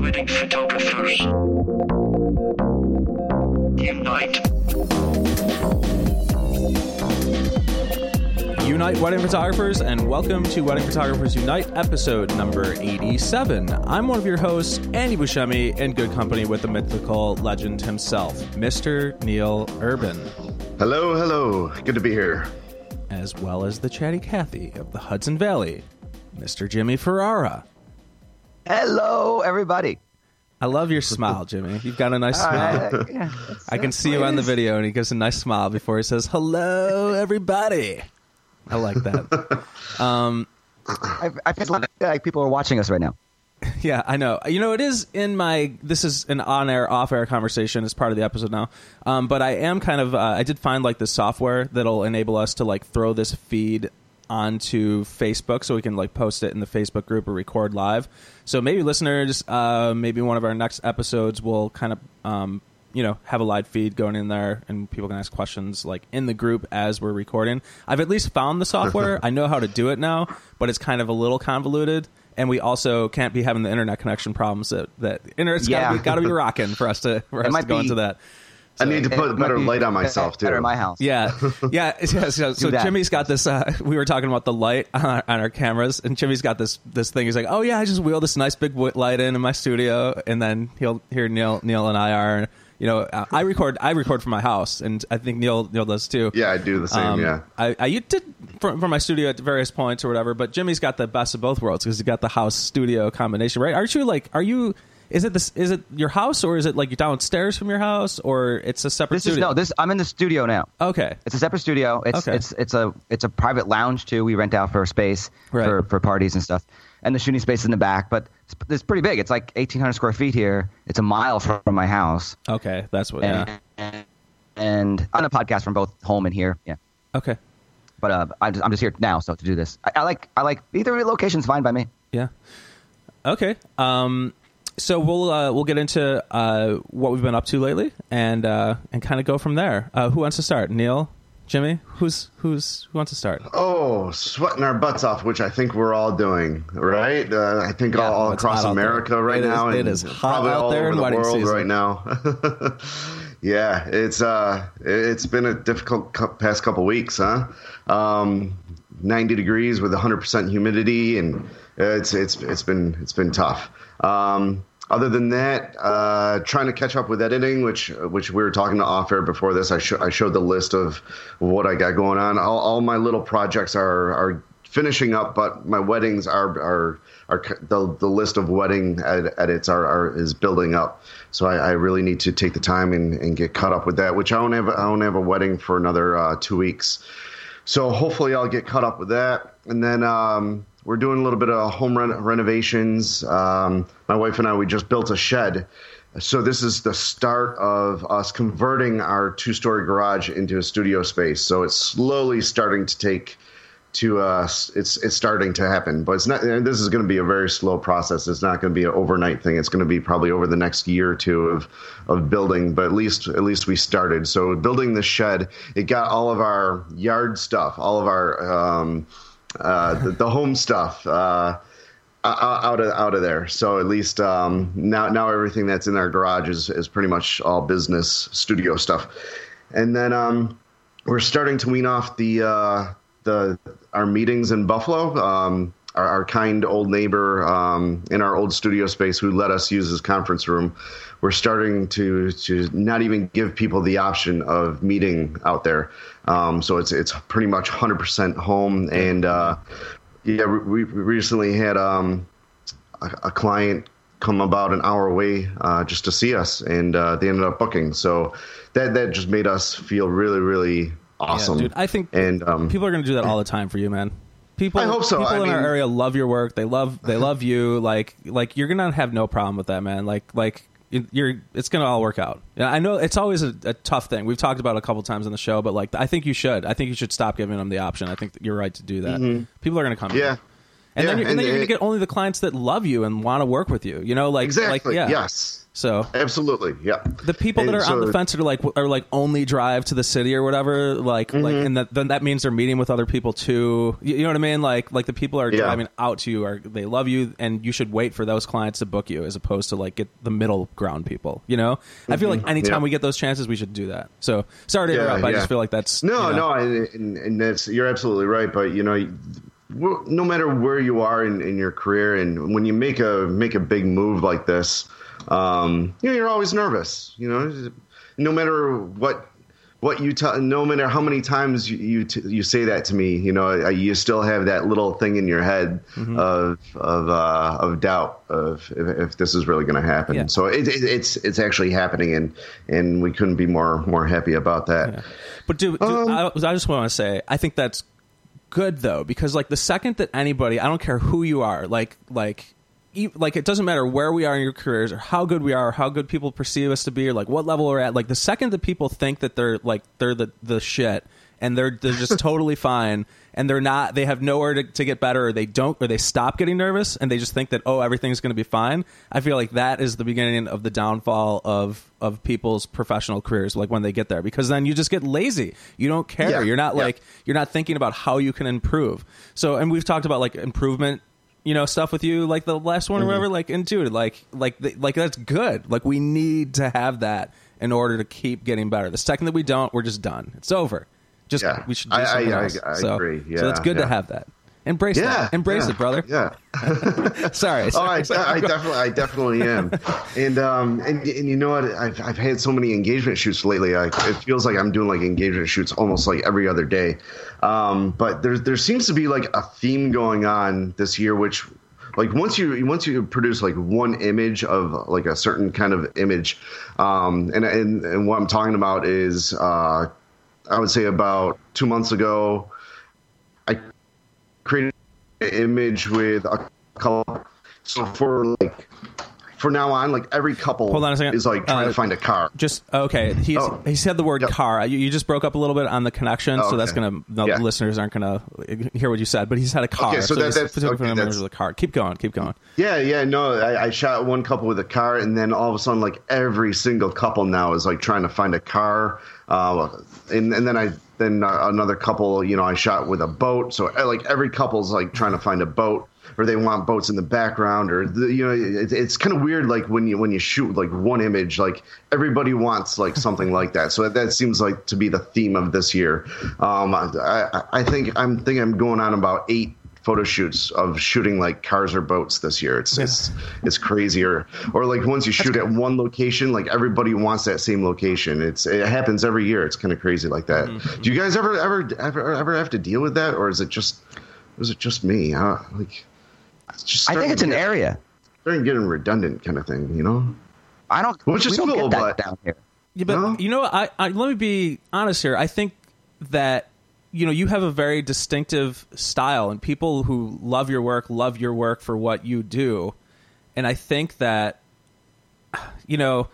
Wedding photographers. Unite. Unite Wedding Photographers, and welcome to Wedding Photographers Unite, episode number 87. I'm one of your hosts, Andy Buscemi, in good company with the mythical legend himself, Mr. Neil Urban, Hello, hello. Good to be here. As well as the chatty Cathy of the Hudson Valley, Mr. Jimmy Ferrara. Hello, everybody. I love your smile, Jimmy. You've got a nice Uh, smile. yeah, I can see you on the video, and he gives a nice smile before he says, Hello, everybody. I like that. I, I feel like, like people are watching us right now. Yeah, I know. You know, it is in my. This is an on-air, off-air conversation It's part of the episode now. Um, but I am kind of. Uh, I did find like the software that'll enable us to like throw this feed onto Facebook, so we can like post it in the Facebook group or record live. So maybe listeners, uh, maybe one of our next episodes will kind of. Um, you know, have a live feed going in there, and people can ask questions like in the group as we're recording. I've at least found the software. I know how to do it now, but it's kind of a little convoluted and we also can't be having the internet connection problems that that internet's Yeah. got to be got to be rocking for us to for us to go be- into that. I need to put might better be light on myself too. Better in my house. Yeah, yeah. yeah so so. Jimmy's got this. Uh, we were talking about the light on our, on our cameras, and Jimmy's got this this thing. He's like, "Oh yeah, I just wheel this nice big light in in my studio," and then he'll hear Neil Neil and I are. You know, I I record. I record from my house, and I think Neil Neil does too. Yeah, I do the same. Um, yeah. I, I did from, for my studio at various points or whatever, but Jimmy's got the best of both worlds because he's got the house studio combination, right? Aren't you like? Are you? Is it this? Is it your house or is it like downstairs from your house or it's a separate This is no. This I'm in the studio now. okay. It's a separate studio. It's Okay. it's it's a it's a private lounge too. We rent out for space Right. for for parties and stuff. And the shooting space in the back, but it's, it's pretty big. It's like 1,800 square feet here. It's a mile from my house. Okay, that's what. Yeah. And, and on a podcast from both home and here. Yeah. Okay. But uh, I'm just, I'm just here now, so to do this, I, I like I like either location's fine by me. Yeah. Okay. Um. So we'll uh, we'll get into uh, what we've been up to lately and uh, and kind of go from there. Uh, who wants to start? Neil, Jimmy, who's who's who wants to start? Oh, sweating our butts off, which I think we're all doing, right? Uh, I think all, all across America right It is- now, it and is hot probably out there in the wedding world season. right now. yeah, it's uh, it's been a difficult past couple weeks, huh? Um, Ninety degrees with 100 percent humidity, and it's it's it's been it's been tough. Um, other than that, uh, trying to catch up with editing, which which we were talking to off air before this. I, sho- I showed the list of what I got going on. All, all my little projects are are finishing up, but my weddings are are are the the list of wedding ed- edits are, are is building up. So I, I really need to take the time and, and get caught up with that. Which I don't have I don't have a wedding for another uh, two weeks. So hopefully I'll get caught up with that. And then um, we're doing a little bit of home ren- renovations. Um, my wife and I we just built a shed. So this is the start of us converting our two-story garage into a studio space. So it's slowly starting to take to us. It's it's starting to happen, but it's not. This is going to be a very slow process. It's not going to be an overnight thing. It's going to be probably over the next year or two of of building. But at least at least we started. So building the shed, it got all of our yard stuff, all of our um, uh, the, the home stuff. Uh, out of out of there. So at least um, now now everything that's in our garage is is pretty much all business studio stuff. And then um, we're starting to wean off the uh, the our meetings in Buffalo. Um, our, our kind old neighbor um, in our old studio space who let us use his conference room. We're starting to to not even give people the option of meeting out there. Um, so it's it's pretty much 100% home and. Uh, yeah, we, we recently had um, a, a client come about an hour away uh, just to see us, and uh, they ended up booking. So that that just made us feel really, really awesome. Yeah, dude, I think and um, people are going to do that all the time for you, man. People, I hope so. People I in our area love your work. They love, they love you. Like, like you're gonna have no problem with that, man. Like, like you're, it's gonna all work out. Yeah, I know it's always a, a tough thing. We've talked about it a couple times on the show, but like, I think you should. I think you should stop giving them the option. I think you're right to do that. People are gonna come. Mm-hmm. yeah. And then you're, and then you're gonna get only the clients that love you and want to work with you. You know, like exactly. like yeah. Yes. So Absolutely. Yeah. the people that And are on the fence are like are like only drive to the city or whatever, like like, Mm-hmm. and that, then that means they're meeting with other people too. You, you know what I mean? Like like the people are Yeah. driving out to you are they love you, and you should wait for those clients to book you as opposed to like get the middle ground people. You know, I feel like anytime Mm-hmm. Yeah. we get those chances, we should do that. So sorry to Yeah, interrupt. I just feel like that's No, you know, no, and, and, and that's you're absolutely right. But you know, no matter where you are in, in your career, and when you make a make a big move like this, um, you know, you're always nervous. You know, no matter what what you tell, no matter how many times you you, t- you say that to me, you know, you still have that little thing in your head Mm-hmm. of of uh, of doubt of if, if this is really going to happen. Yeah. So it, it, it's it's actually happening, and and we couldn't be more more happy about that. But dude, dude Um, I, I just want to say, I think that's good though, because like the second that anybody, I don't care who you are, like like. Like it doesn't matter where we are in your careers or how good we are or how good people perceive us to be or like what level we're at. Like the second that people think that they're like they're the the shit and they're they're just totally fine and they're not they have nowhere to, to get better or they don't or they stop getting nervous and they just think that oh everything's going to be fine. I feel like that is the beginning of the downfall of of people's professional careers like when they get there because then you just get lazy. You don't care. Yeah, you're not yeah. like you're not thinking about how you can improve. So and we've talked about like improvement you know stuff with you like the last one or Mm-hmm. whatever like and dude like like the, like that's good. Like we need to have that in order to keep getting better. The second that we don't we're just done. It's over just Yeah. we should do I- something I- I- else. I so, agree. so it's Yeah, good to have that embrace Yeah, that embrace yeah, it brother Yeah. sorry, Oh, I, sorry. I definitely, I definitely am, and um, and, and you know what? I've I've had so many engagement shoots lately. I, it feels like I'm doing like engagement shoots almost like every other day. Um, but there there seems to be like a theme going on this year, which like once you once you produce like one image of like a certain kind of image, um, and and and what I'm talking about is uh, I would say about two months ago, I created an image with a couple. So for like, for now on, like every couple Hold on a second. is like trying Uh, to find a car. just okay he's Oh. he said the word Yep. car you, you just broke up a little bit on the connection Oh, so that's gonna the Yeah. listeners aren't gonna hear what you said but he's had a car Okay, so that- he's that's- okay, remembers that's- the car keep going keep going Yeah, yeah, no, I, I shot one couple with a car, and then all of a sudden, like every single couple now is like trying to find a car, uh, and and then I then uh, another couple, you know, I shot with a boat, so like every couple's like trying to find a boat, or they want boats in the background, or the, you know, it, it's kind of weird, like when you when you shoot like one image, like everybody wants like something like that, so that, that seems like to be the theme of this year. Um, I, I, think I'm think I'm going on about eight photo shoots of shooting like cars or boats this year. It's it's it's crazy. Or like once you shoot at one location, like everybody wants that same location. It's it happens every year. It's kind of crazy like that. Mm-hmm. Do you guys ever ever ever ever have to deal with that, or is it just is it just me? Uh, like I think it's an get- area. starting getting redundant kind of thing. You know? I don't. Which is we don't cool, get that but- down here. Yeah, but No? you know, I, I let me be honest here. I think that you know you have a very distinctive style, and people who love your work love your work for what you do. And I think that you know,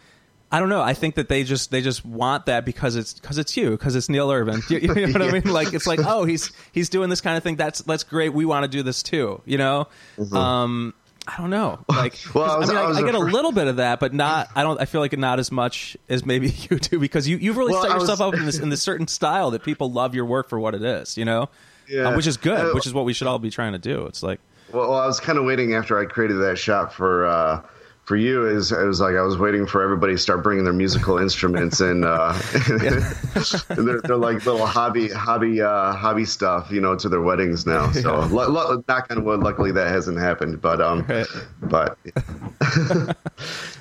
I don't know. I think that they just they just want that because it's because it's you because it's Neil Irvin. You, you know what I mean? Like it's like oh he's he's doing this kind of thing. That's that's great. We want to do this too. You know. Um, I don't know. Like, Mm-hmm. Well, I was- I mean, I I, I get a little bit of that, but not. I don't. I feel like not as much as maybe you do because you you've really Well, set I was- yourself up in this in this certain style that people love your work for what it is. You know, Yeah. Uh, which is good. Uh, which is what we should all be trying to do. It's like Well, well, I was kind of waiting after I created that shot for uh, for you. Is it was like I was waiting for everybody to start bringing their musical instruments and, uh, and they're, they're like little hobby hobby uh, hobby stuff, you know, to their weddings now. So lu- lu- knock on wood. Luckily, that hasn't happened. But um, Right. but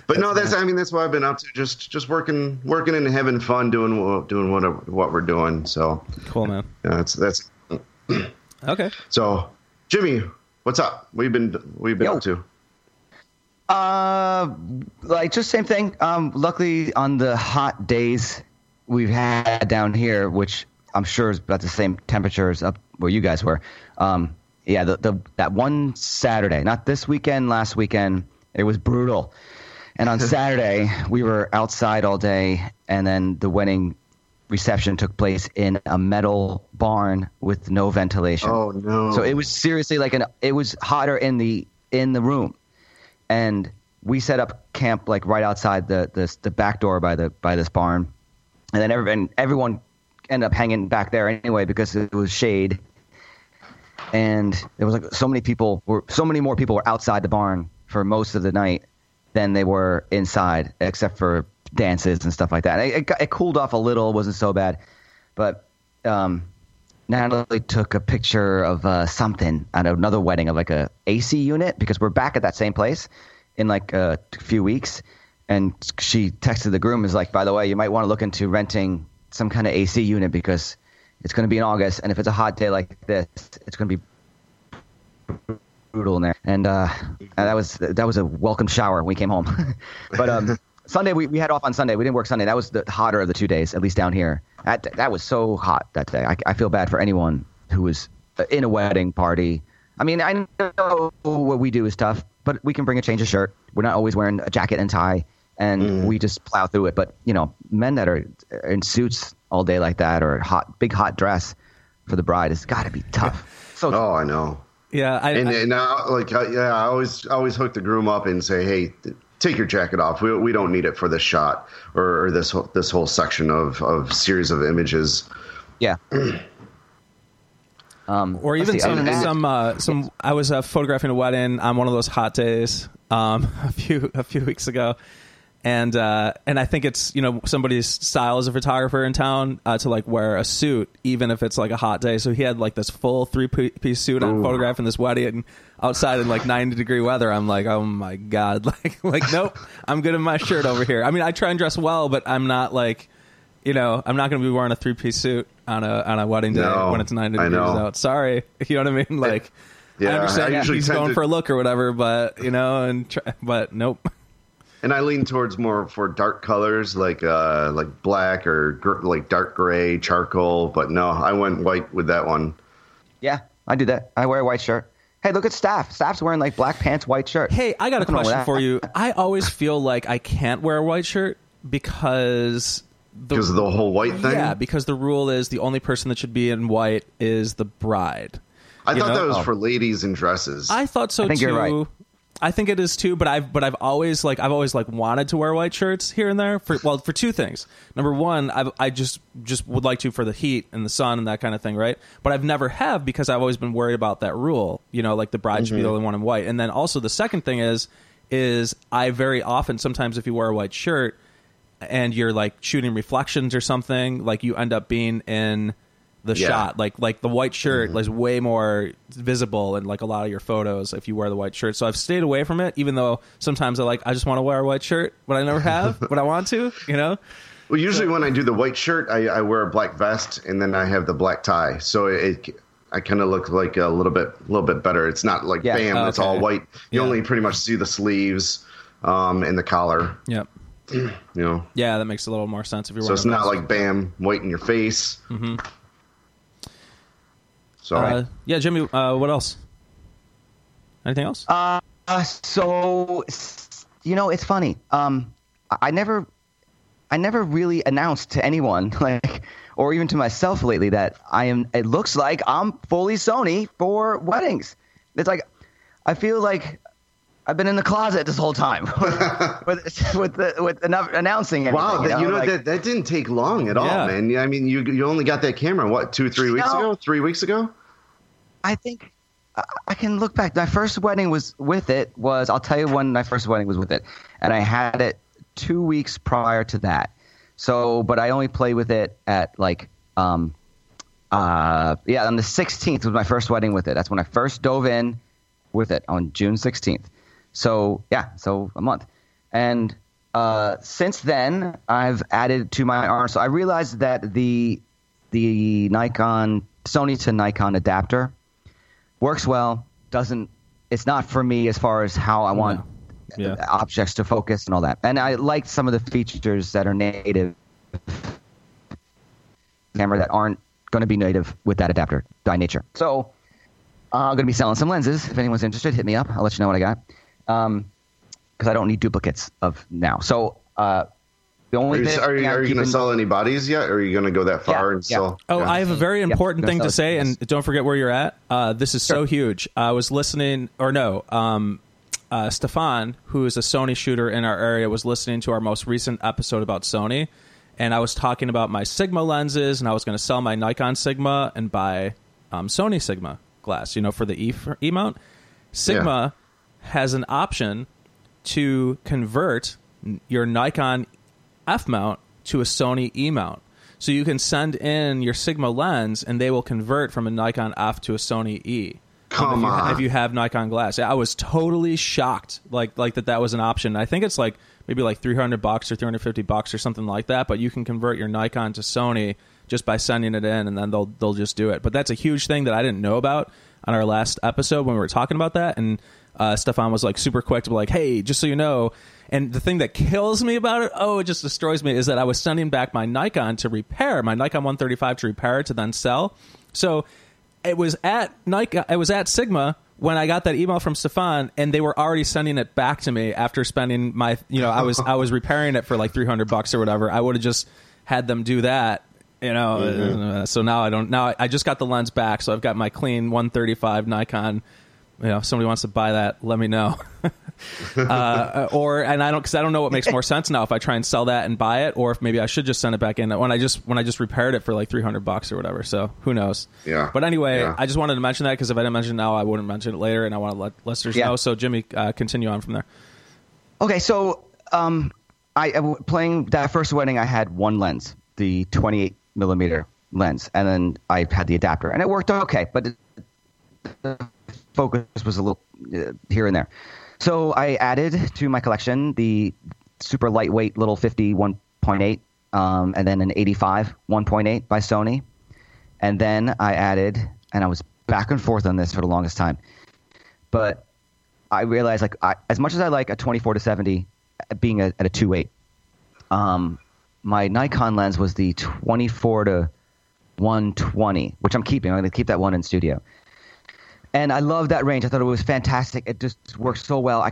but no, that's I mean that's what I've been up to. Just just working working and having fun doing what- doing what what we're doing. So cool, man. yeah, that's that's Okay. so. Jimmy, what's up? We've been we've been Yo. up to. Uh, like just same thing. Um, luckily on the hot days we've had down here, which I'm sure is about the same temperature as up where you guys were. Um, yeah, the, the that one Saturday, not this weekend, last weekend, it was brutal. And on Saturday we were outside all day, and then the wedding reception took place in a metal barn with no ventilation. Oh no! So it was seriously like an it was hotter in the in the room, and we set up camp like right outside the the, the back door by the by this barn, and then everyone everyone ended up hanging back there anyway because it was shade, and there was like so many people were so many more people were outside the barn for most of the night than they were inside, except for dances and stuff like that. It, it, it cooled off a little, wasn't so bad, but um, Natalie took a picture of uh, something at another wedding of like a AC unit because we're back at that same place in like a few weeks, and she texted the groom is like, by the way, you might want to look into renting some kind of AC unit because it's going to be in August, and if it's a hot day like this, it's going to be brutal in there. And, uh, that was that was a welcome shower when we came home. but um, Sunday we, we had off on Sunday. We didn't work Sunday. That was the hotter of the two days, at least down here. That that was so hot that day. I, I feel bad for anyone who was uh, in a wedding party. I mean, I know what we do is tough, but we can bring a change of shirt. We're not always wearing a jacket and tie, and mm. we just plow through it. But you know, men that are in suits all day like that, or a hot big hot dress for the bride, has got to be tough. So oh, I know. Yeah, I, And, I- and now, like, yeah, I always always hook the groom up and say, hey. th- Take your jacket off. We, we don't need it for this shot or, or this whole, this whole section of, of series of images. yeah. Um, or even see, some some uh, some. I was uh, photographing a wedding on one of those hot days um, a few a few weeks ago, and uh, and I think it's you know somebody's style as a photographer in town uh, to like wear a suit even if it's like a hot day. So he had like this full three piece suit on photographing this wedding outside in like ninety degree weather. I'm like, oh my god, like like nope, I'm good in my shirt over here. I mean, I try and dress well, but I'm not like. You know, I'm not going to be wearing a three piece suit on a on a wedding day No, when it's 90 I degrees out. Sorry, you know what I mean? Like, Yeah, I understand I he's going to- for a look or whatever, but you know, and try, but nope. And I lean towards more for dark colors like uh, like black or gr- like dark gray, charcoal. But no, I went white with that one. Yeah, I do that. I wear a white shirt. Hey, look at Staff. Staff's wearing like black pants, white shirt. Hey, I got a Nothing wrong with question for you. I always feel like I can't wear a white shirt because the Because of the whole white thing? Yeah, because the rule is the only person that should be in white is the bride. I You thought know? that was Oh. for ladies in dresses. I thought so I think too. you're right. I think it is too, but I've but I've always like I've always like wanted to wear white shirts here and there for well for two things. Number one, I I just just would like to for the heat and the sun and that kind of thing, right? But I've never have because I've always been worried about that rule. You know, like the bride should be mm-hmm. the only one in white. And then also the second thing is is I very often sometimes if you wear a white shirt and you're like shooting reflections or something, like you end up being in the Yeah. shot. Like like the white shirt is way more visible in like a lot of your photos if you wear the white shirt. So I've stayed away from it, even though sometimes I like I just want to wear a white shirt, but I never have, but I want to, you know? well, usually when I do the white shirt, I, I wear a black vest and then I have the black tie. So it, I kind of look like a little bit, a little bit better. It's not like Yeah. bam, Oh, it's all white. You Yeah. only pretty much see the sleeves um, and the collar. Yep. You know, Yeah, that makes a little more sense if you're so it's not like bam, white in your face. Mm-hmm. So uh, yeah, Jimmy, uh, what else? Anything else? Uh, so you know, it's funny. Um, I- I never, I never really announced to anyone, like, or even to myself lately, that I am. It looks like I'm fully Sony for weddings. It's like, I feel like I've been in the closet this whole time with with the, with enough announcing. Anything, Wow, that, you know, like- that that didn't take long at all, Yeah. man. I mean, you you only got that camera what two three weeks No. ago, three weeks ago. I think I- can look back. My first wedding was with it was I'll tell you when my first wedding was with it, and I had it two weeks prior to that. So, but I only played with it at like, um, uh, yeah, on the 16th was my first wedding with it. That's when I first dove in with it on June 16th. So yeah, so a month, and uh, since then I've added to my arm. So I realized that the the Nikon Sony to Nikon adapter works well. Doesn't it's not for me as far as how I want Yeah. objects to focus and all that. And I like some of the features that are native camera that aren't going to be native with that adapter by nature. So uh, I'm going to be selling some lenses. If anyone's interested, hit me up. I'll let you know what I got. Um, because I don't need duplicates of now. So uh, The Are you, thing are you, are you going to sell any bodies yet? Or are you going to go that far Yeah, and yeah. sell? Oh, yeah. I have a very important Yeah, thing to say, how and don't forget where you're at. Uh, this is so huge. I was listening, or no, um, uh, Stefan, who is a Sony shooter in our area, was listening to our most recent episode about Sony, and I was talking about my Sigma lenses, and I was going to sell my Nikon Sigma and buy um, Sony Sigma glass, you know, for the E, e mount. Sigma has an option to convert your Nikon F mount to a Sony E mount. So you can send in your Sigma lens, and they will convert from a Nikon F to a Sony E. Come if you, if you have Nikon glass, I was totally shocked, like like that that was an option. I think it's like maybe like three hundred bucks or three hundred fifty bucks or something like that. But you can convert your Nikon to Sony just by sending it in, and then they'll they'll just do it. But that's a huge thing that I didn't know about on our last episode when we were talking about that, and uh, Stefan was like super quick to be like, "Hey, just so you know." And the thing that kills me about it, oh, it just destroys me, is that I was sending back my Nikon to repair my Nikon 135 to repair it to then sell. So it was at Nikon, it was at Sigma when I got that email from Stefan, and they were already sending it back to me after spending my, you know, I was I was repairing it for like 300 bucks or whatever. I would have just had them do that. You know, uh, so now I don't. Now I- I just got the lens back, so I've got my clean 135 Nikon. You know, if somebody wants to buy that, let me know. uh, or and I don't because I don't know what makes more sense now if I try and sell that and buy it, or if maybe I should just send it back in when I just when I just repaired it for like three hundred bucks or whatever. So who knows? Yeah. But anyway, Yeah. I just wanted to mention that because if I didn't mention it now, I wouldn't mention it later, and I want to let listeners Yeah. know. So Jimmy, uh, continue on from there. Okay, so um, I uh, playing that first wedding, I had one lens, the 28 millimeter lens, and then I had the adapter, and it worked okay, but it, the focus was a little uh, here and there. So I added to my collection the super lightweight little 50 1.8, um, and then an 85 1.8 by Sony, and then I added, and I was back and forth on this for the longest time, but I realized like I, as much as I like a 24 to 70 uh, being a, at a 2.8, um, my Nikon lens was the 24 to 120, which I'm keeping. I'm going to keep that one in studio. And I love that range. I thought it was fantastic. It just works so well. I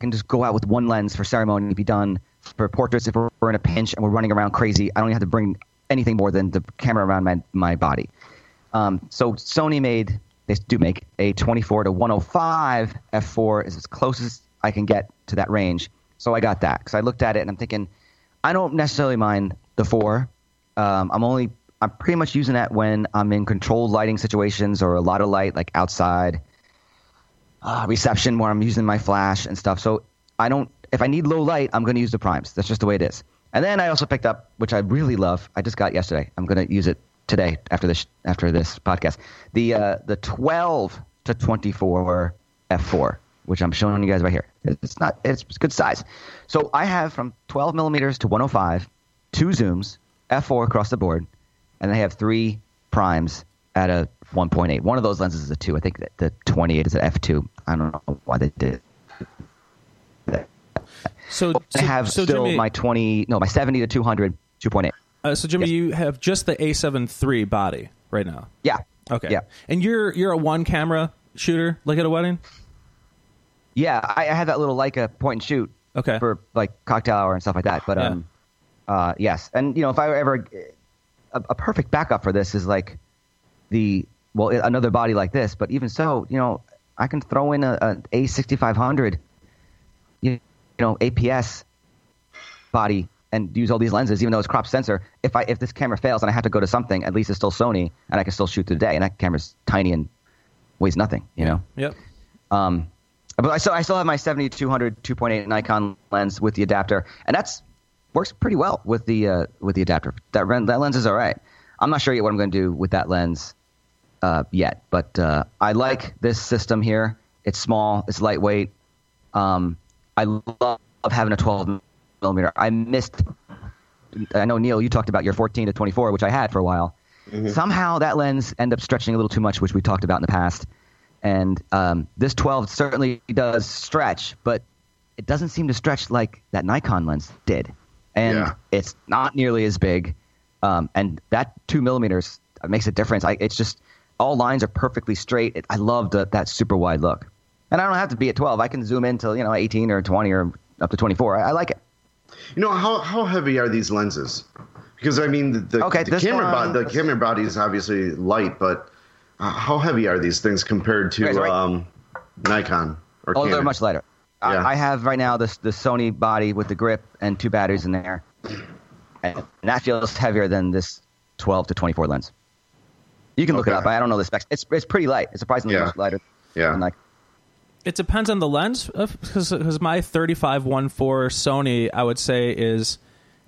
can just go out with one lens for ceremony and be done. For portraits, if we're in a pinch and we're running around crazy, I don't even have to bring anything more than the camera around my, my body. Um, so Sony made, they do make a 24 to 105 f4 is as close as I can get to that range. So I got that because I looked at it and I'm thinking, I don't necessarily mind the four. Um, I'm only, I'm pretty much using that when I'm in controlled lighting situations or a lot of light, like outside uh, reception where I'm using my flash and stuff. So I don't, if I need low light, I'm going to use the primes. That's just the way it is. And then I also picked up, which I really love. I just got yesterday. I'm going to use it today after this after this podcast. The uh, the 12 to 24 f4, which I'm showing you guys right here. It's not it's good size. So I have from 12 millimeters to 105, two zooms, f4 across the board, and I have three primes at a 1.8. One of those lenses is a two. I think that the 28 is an f2. I don't know why they did that. So, I have so still Jimmy, my 20, no, my 70 to 200, 2.8. uh, so Jimmy, Yes. you have just the A7 III body right now. Yeah. Okay. Yeah. And you're you're a one camera shooter, like at a wedding. Yeah, I, I had that little Leica point and shoot Okay. for like cocktail hour and stuff like that. But Yeah. um, uh, yes, and you know, if I ever a, a perfect backup for this is like the well another body like this. But even so, you know, I can throw in a, a sixty five hundred, you know, APS body and use all these lenses, even though it's crop sensor. If I if this camera fails and I have to go to something, at least it's still Sony, and I can still shoot through the day. And that camera's tiny and weighs nothing, you know. Yep. Um, but I still, I still have my 70 200 2.8 Nikon lens with the adapter, and that's works pretty well with the uh, with the adapter. That that lens is all right. I'm not sure yet what I'm going to do with that lens uh, yet, but uh, I like this system here. It's small, it's lightweight. Um, I love having a 12 millimeter. I missed. I know Neil, you talked about your 14 to 24, which I had for a while. Somehow that lens ended up stretching a little too much, which we talked about in the past. And um, this 12 certainly does stretch, but it doesn't seem to stretch like that Nikon lens did. And Yeah. it's not nearly as big. Um, and that two millimeters makes a difference. I, it's just all lines are perfectly straight. It, I love the, that super wide look. And I don't have to be at 12. I can zoom in to you know 18 or 20 or up to 24. I, I like it. You know how how heavy are these lenses? Because I mean, the, the, Okay, the camera one- bo- the camera body is obviously light, but uh, how heavy are these things compared to Right, um, Nikon or Oh, Canon? they're much lighter. Yeah. I, I have right now this the Sony body with the grip and two batteries in there, and that feels heavier than this 12 to 24 lens. You can look it up. I don't know the specs. It's it's pretty light. It's surprisingly Yeah. much lighter. Yeah. than like It depends on the lens, because because my 35-1.4 Sony, I would say, is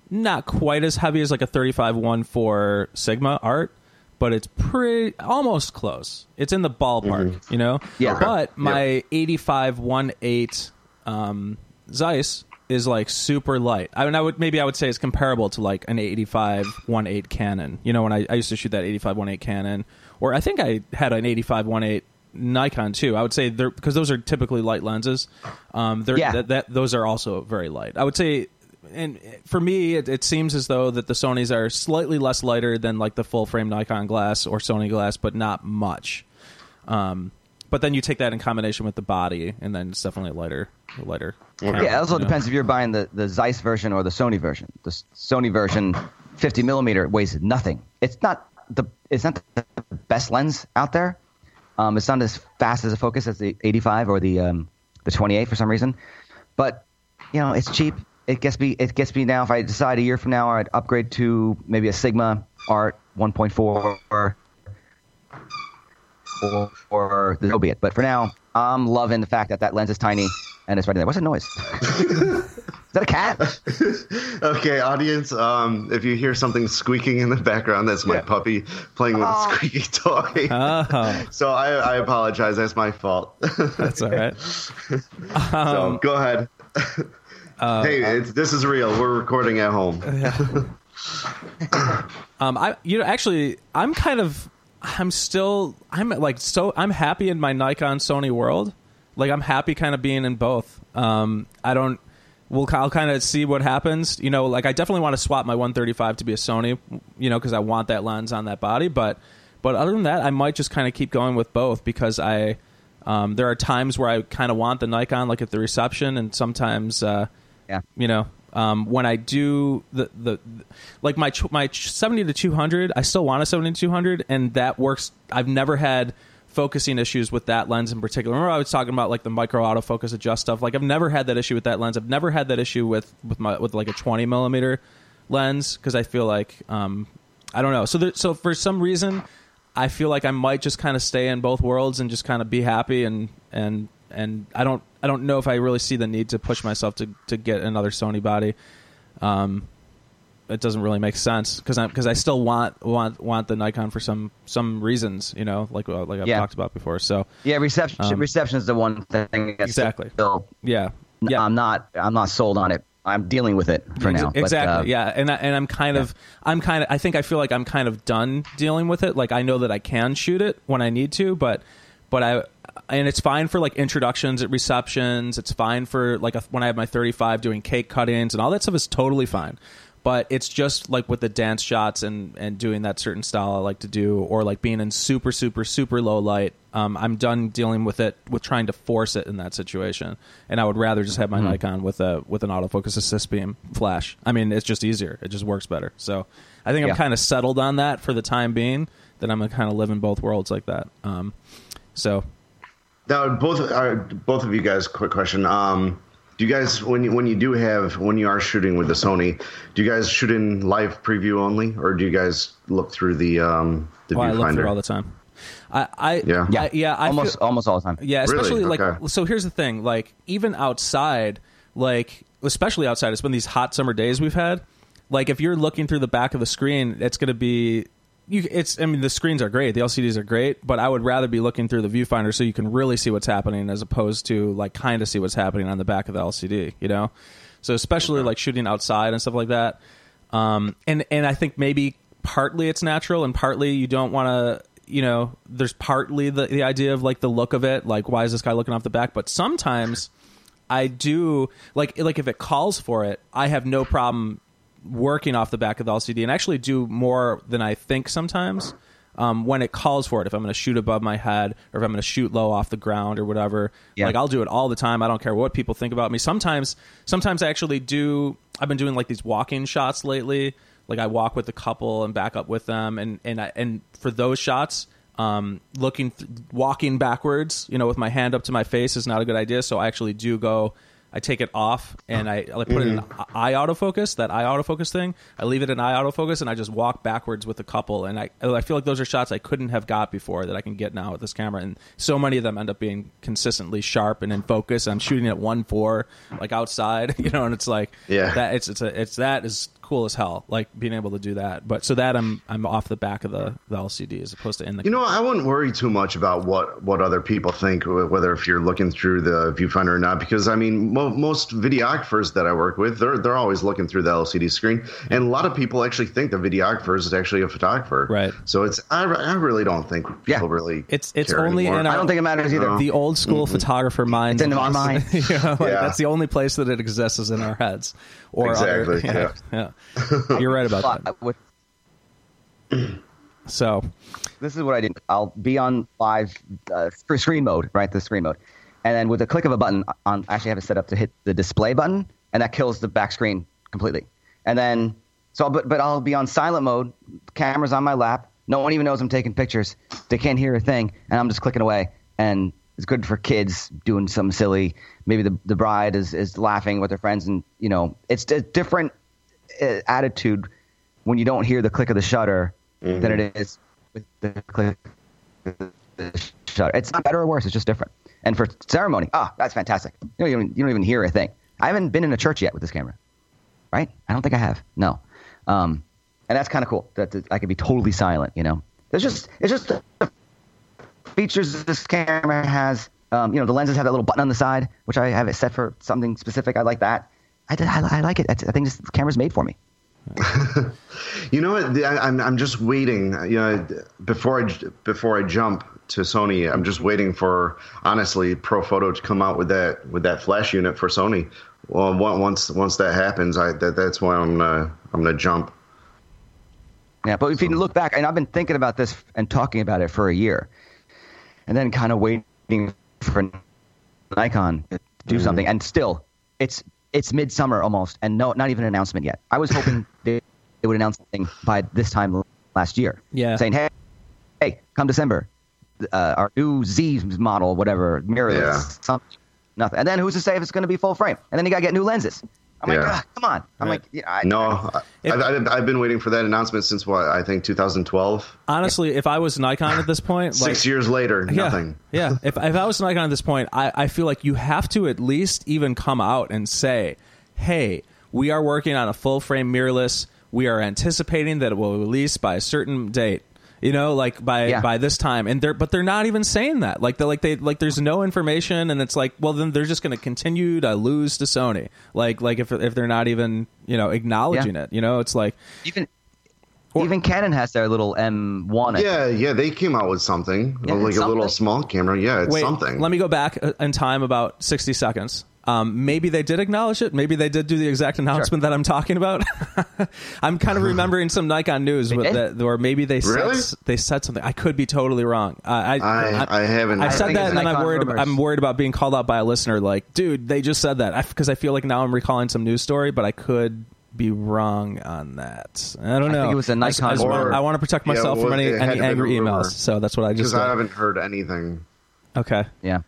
not quite as heavy as like a 35-1.4 Sigma Art, but it's pretty almost close. It's in the ballpark, mm-hmm. you know. Yeah. But my 85-1.8 um, Zeiss is like super light. I mean, I would maybe I would say it's comparable to like an 85-1.8 Canon. You know, when I, I used to shoot that 85-1.8 Canon, or I think I had an 85-1.8 Nikon too. I would say they're because those are typically light lenses. Um, they're, Yeah. that, that those are also very light. I would say, and for me, it, it seems as though that the Sony's are slightly less lighter than like the full frame Nikon glass or Sony glass, but not much. Um, but then you take that in combination with the body, and then it's definitely a lighter, a lighter. camera, yeah. It also you know? depends if you're buying the the Zeiss version or the Sony version. The Sony version, 50 millimeter weighs nothing. It's not the it's not the best lens out there. Um, it's not as fast as a focus as the 85 or the um, the 28 for some reason, but you know it's cheap. It gets me. It gets me now. If I decide a year from now, I'd upgrade to maybe a Sigma Art 1.4 or or, or so be it. But for now, I'm loving the fact that that lens is tiny and it's right in there. What's that noise? is that a cat? Okay, audience. Um, if you hear something squeaking in the background, that's my Yeah. puppy playing with Oh. a squeaky toy. Oh, so I, I apologize. That's my fault. that's all right. so go ahead. hey, it's, this is real. We're recording at home. Um, I you know actually I'm kind of I'm still I'm like so I'm happy in my Nikon Sony world. Like I'm happy kind of being in both. Um, I don't. We'll I'll kind of see what happens. You know, like I definitely want to swap my 135 to be a Sony. You know, because I want that lens on that body. But but other than that, I might just kind of keep going with both because I. Um, there are times where I kind of want the Nikon, like at the reception, and sometimes uh, Yeah. you know um, when I do the, the like my my 70 to 200 I still want a 70 to 200 and that works. I've never had focusing issues with that lens in particular. Remember I was talking about like the micro autofocus adjust stuff? Like I've never had that issue with that lens. I've never had that issue with with my with like a 20 millimeter lens because I feel like um, I don't know. So there, so for some reason I feel like I might just kind of stay in both worlds and just kind of be happy and and and I don't I don't know if I really see the need to push myself to to get another Sony body. Um, it doesn't really make sense because I because I still want want want the Nikon for some some reasons, you know, like uh, like I've Yeah. talked about before. So Yeah, reception. Um, reception is the one thing. Exactly. Still, yeah, yeah. I'm not. I'm not sold on it. I'm dealing with it for now. but, Exactly. uh, yeah, and I, and I'm kind of I'm kind of I think I feel like I'm kind of done dealing with it. Like I know that I can shoot it when I need to, but but I and it's fine for like introductions at receptions. It's fine for like a, when I have my 35 doing cake cut-ins and all that stuff is totally fine. But it's just like with the dance shots and and doing that certain style I like to do, or like being in super super super low light. Um, I'm done dealing with it with trying to force it in that situation, and I would rather just have my Nikon with a with an autofocus assist beam flash. I mean, it's just easier. It just works better. So I think I'm kind of settled on that for the time being. That I'm gonna kind of live in both worlds like that. Um, so Now, both uh, both of you guys, quick question. Um, do you guys, when you when you do have when you are shooting with the Sony, do you guys shoot in live preview only, or do you guys look through the um, the well, I look through viewfinder? all the time. I, I Yeah. I, yeah. I almost feel- almost all the time. Yeah, Really? especially like Okay. so. Here's the thing: like even outside, like especially outside, it's been these hot summer days we've had. Like if you're looking through the back of the screen, it's going to be you. It's I mean the screens are great, the LCDs are great, but I would rather be looking through the viewfinder so you can really see what's happening as opposed to like kind of see what's happening on the back of the LCD. You know, so especially like shooting outside and stuff like that. Um, and and I think maybe partly it's natural and partly you don't want to you know there's partly the, the idea of like the look of it like why is this guy looking off the back but sometimes i do like like if it calls for it i have no problem working off the back of the lcd and actually do more than i think sometimes um, when it calls for it. If I'm going to shoot above my head, or if I'm going to shoot low off the ground, or whatever, Yeah. like I'll do it all the time. I don't care what people think about me. Sometimes, sometimes I actually do. I've been doing like these walking shots lately. Like I walk with a couple and back up with them, and and I, and for those shots, um, looking th- walking backwards, you know, with my hand up to my face is not a good idea. So I actually do go. I take it off and I, I put it in mm-hmm. eye autofocus, that eye autofocus thing. I leave it in eye autofocus and I just walk backwards with a couple. And I, I feel like those are shots I couldn't have got before that I can get now with this camera. And so many of them end up being consistently sharp and in focus. I'm shooting at one four, like outside, you know, and it's like Yeah. that. It's it's a, it's that is cool as hell. Like being able to do that. But so that I'm I'm off the back of the, the LCD as opposed to in the You know, I wouldn't worry too much about what, what other people think, whether if you're looking through the viewfinder or not, because I mean, mo- most videographers that I work with, they're they're always looking through the LCD screen, and a lot of people actually think the videographer is actually a photographer. Right. So it's I, I really don't think people Yeah. really. It's- it's care only anymore. in our- I don't think it matters either. the old school mm-hmm. photographer mind. It's in our mind. you know, like, Yeah. That's the only place that it exists is in our heads. Or Exactly, Other, yeah, yeah. You're right about that. With- So, this is what I did. I'll be on live uh, screen mode, right? The screen mode, and then with the click of a button, on I actually have it set up to hit the display button, and that kills the back screen completely. And then, so but but I'll be on silent mode. Camera's on my lap. No one even knows I'm taking pictures. They can't hear a thing, and I'm just clicking away. And it's good for kids doing some silly. Maybe the the bride is is laughing with her friends, and you know, it's a different uh, attitude when you don't hear the click of the shutter than it is with the click of the shutter. It's not better or worse. It's just different. And for ceremony, ah, that's fantastic. You don't, even, you don't even hear a thing. I haven't been in a church yet with this camera, right? I don't think I have. No. Um, and that's kind of cool that, that I can be totally silent. You know, it's just it's just the features this camera has. Um, you know, the lenses have that little button on the side, which I have it set for something specific. I like that. I, did- I, I like it. I think this camera's made for me. You know what? I, I'm I'm just waiting. You know, before I before I jump to Sony, I'm just waiting for honestly Profoto to come out with that with that flash unit for Sony. Well, once once that happens, I that, that's when I'm gonna I'm gonna jump. Yeah, but if you look back, and I've been thinking about this and talking about it for a year, and then kind of waiting for Nikon to do something, and still, it's it's midsummer almost, and no, not even an announcement yet. I was hoping they, they would announce something by this time last year, Yeah. saying, "Hey, hey, come December, uh, our new Z model, whatever, mirrorless, Yeah. something, nothing." And then who's to say if it's going to be full frame? And then you got to get new lenses. I'm like, Yeah. "Ah, come on. I'm Right. like, yeah, I, No, I, I've, I've, I've been waiting for that announcement since what I think 2012. honestly, if I was Nikon at this point, like, Six years later, yeah, nothing. yeah. If, if I was Nikon at this point, I, I feel like you have to at least even come out and say, hey, we are working on a full frame mirrorless. We are anticipating that it will release by a certain date. You know, like by Yeah. by this time, and they're but they're not even saying that. Like they like they like there's no information, and it's like, well, then they're just going to continue to lose to Sony. Like like if if they're not even you know acknowledging Yeah. it, you know, it's like even even Canon has their little M1. Yeah, yeah, they came out with something Yeah, like it's a little small camera. Yeah, it's Wait, something. Let me go back uh, in time about 60 seconds. Um, maybe they did acknowledge it. Maybe they did do the exact announcement that I'm talking about. I'm kind of remembering some Nikon news with that, or maybe they Really? said they said something. I could be totally wrong. Uh, I, I- I haven't- I I said that, and then I'm worried. rumors. I'm worried about being called out by a listener. Like, dude, they just said that because I, feel like now I'm recalling some news story, but I could be wrong on that. I don't I know. think it was a I just- I, Nikon want. I want to protect Yeah, myself well, from any, any angry emails. So that's what I just because I haven't heard anything. Okay, Yeah.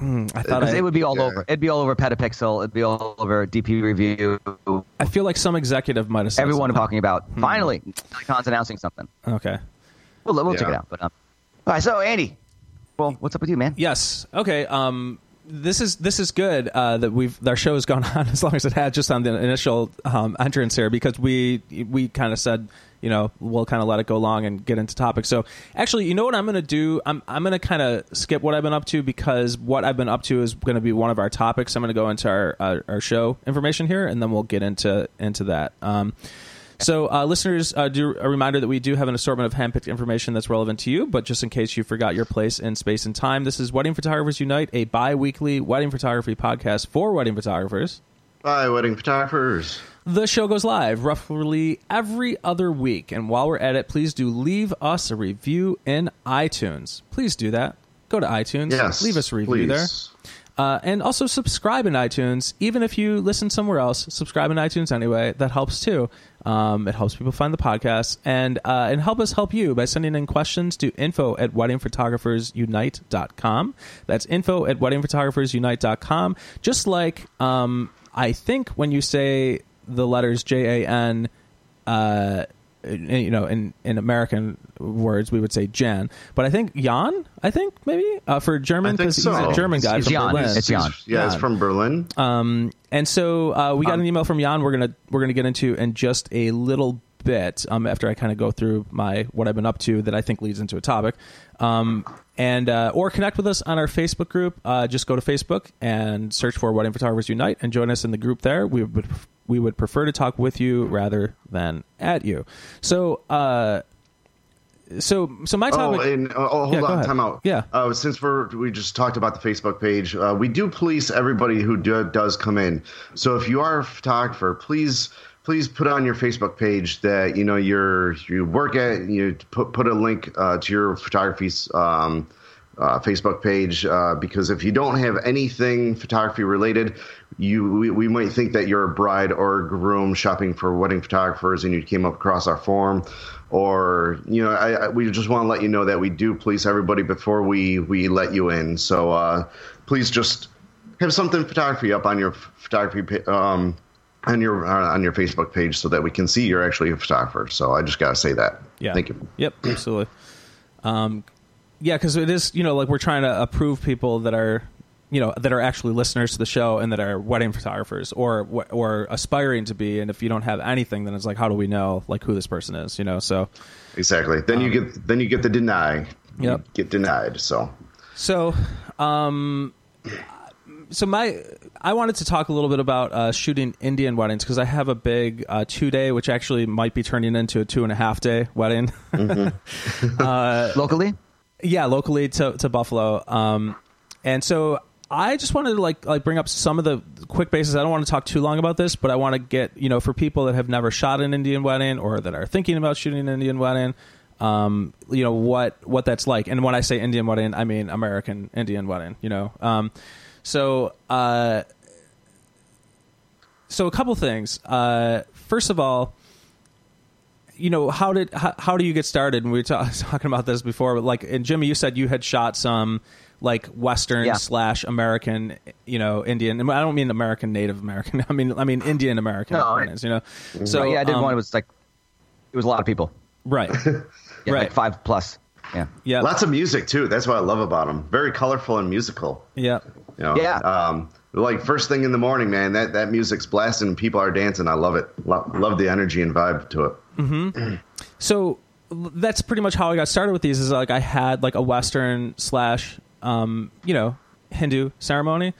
I thought I, it would be all Yeah. over. It'd be all over Petapixel. It'd be all over DP Review. I feel like some executive might have said Everyone something. talking about. Finally, Nikon's announcing something. Okay. We'll, we'll check it out. But um, all right. So Andy, well, what's up with you, man? Yes. Okay. Um, this is this is good uh, that we've our show has gone on as long as it had just on the initial um, entrance here because we we kind of said you know we'll kind of let it go long and get into topics. So actually, you know what I'm going to do? I'm I'm going to kind of skip what I've been up to because what I've been up to is going to be one of our topics. I'm going to go into our, our our show information here and then we'll get into into that. Um, so, uh, listeners, uh, do a reminder that we do have an assortment of handpicked information that's relevant to you. But just in case you forgot your place in space and time, this is Wedding Photographers Unite, a bi-weekly wedding photography podcast for wedding photographers. by wedding photographers. The show goes live roughly every other week. And while we're at it, please do leave us a review in iTunes. Please do that. Go to iTunes. Yes, Leave us a review please. there. Uh, and also subscribe in iTunes. Even if you listen somewhere else, subscribe in iTunes anyway. That helps too. Um, it helps people find the podcast and uh, and help us help you by sending in questions to info at weddingphotographersunite.com. That's info at weddingphotographersunite.com. Just like um, I think when you say the letters J A N uh, you know, in, in American words, we would say Jan. But I think Jan, I think maybe uh, for German, because think 'cause he's a German guy It's from Jan. Berlin. It's Jan. Yeah, it's from Berlin. Um, and so uh, we got an email from Jan. We're gonna we're gonna get into in just a little bit um, after I kind of go through my what I've been up to that I think leads into a topic. Um, and uh, or connect with us on our Facebook group. Uh, just go to Facebook and search for Wedding Photographers Unite and join us in the group there. We would we would prefer to talk with you rather than at you. So. Uh, so, so my topic. Oh, and uh, oh, hold Yeah, on, time out. Yeah. Uh, since we're we just talked about the Facebook page, uh, we do police everybody who do, does come in. So if you are a photographer, please please put on your Facebook page that you know you're you work at. You put put a link uh, to your photography's. Um, uh, Facebook page uh, because if you don't have anything photography related, you we, we might think that you're a bride or a groom shopping for wedding photographers and you came up across our form, or you know I, I, we just want to let you know that we do police everybody before we we let you in. So uh, please just have something photography up on your photography um, on your uh, on your Facebook page so that we can see you're actually a photographer. So I just gotta say that. Yeah. Thank you. Yep, absolutely. Um, yeah, because it is, you know, like we're trying to approve people that are, you know, that are actually listeners to the show and that are wedding photographers or or aspiring to be. And if you don't have anything, then it's like, how do we know like who this person is? You know, so Exactly. Then you get then you get the deny. You get denied. So So, um, so my, I wanted to talk a little bit about uh, shooting Indian weddings because I have a big uh, two day, which actually might be turning into a two and a half day wedding. uh Locally? Yeah, locally to to Buffalo. Um, and so I just wanted to like like bring up some of the quick bases. I don't want to talk too long about this, but I want to get you know for people that have never shot an Indian wedding or that are thinking about shooting an Indian wedding, um, you know what what that's like. And when I say Indian wedding, I mean American Indian wedding. You know, um, so uh, so a couple things. Uh, first of all you know how did how, how do you get started and we were ta- talking about this before but like and jimmy you said you had shot some like western Yeah. slash american you know indian and i don't mean american native american i mean i mean indian american No, weddings, you know so yeah, I did um, one. It was like, it was a lot of people. right Yeah, Right. Like five plus. Yeah. yeah lots of music too. That's what I love about them. Very colorful and musical. yeah You know? Yeah. Um, like first thing in the morning, man. That that music's blasting. and People are dancing. I love it. Lo- love the energy and vibe to it. so that's pretty much how I got started with these. Is like I had like a Western slash, um, you know, Hindu ceremony,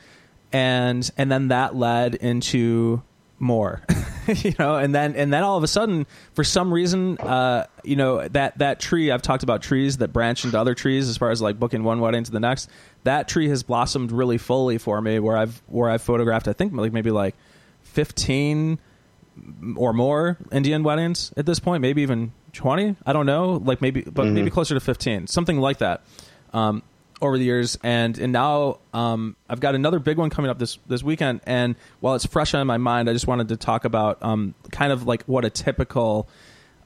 and and then that led into more, you know, and then and then all of a sudden, for some reason, uh, you know, that that tree I've talked about trees that branch into other trees as far as like booking one wedding to the next. That tree has blossomed really fully for me, where I've where I've photographed. I think like maybe like fifteen or more Indian weddings at this point, maybe even 20. I don't know, like maybe, but maybe closer to 15, something like that. Um, over the years, and and now um, I've got another big one coming up this this weekend. And while it's fresh on my mind, I just wanted to talk about um, kind of like what a typical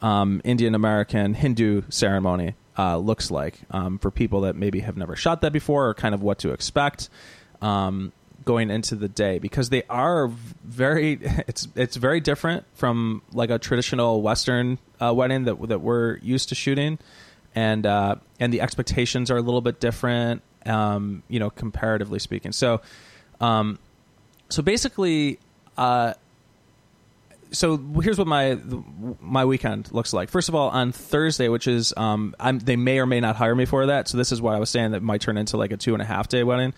um, Indian American Hindu ceremony uh, looks like um, for people that maybe have never shot that before, or kind of what to expect um, going into the day because they are very it's it's very different from like a traditional Western uh, wedding that that we're used to shooting, and uh, and the expectations are a little bit different, um, you know, comparatively speaking. So, um, so basically, uh, so here's what my my weekend looks like. First of all, on Thursday, which is um, I'm, they may or may not hire me for that. So this is what I was saying that might turn into like a two and a half day wedding,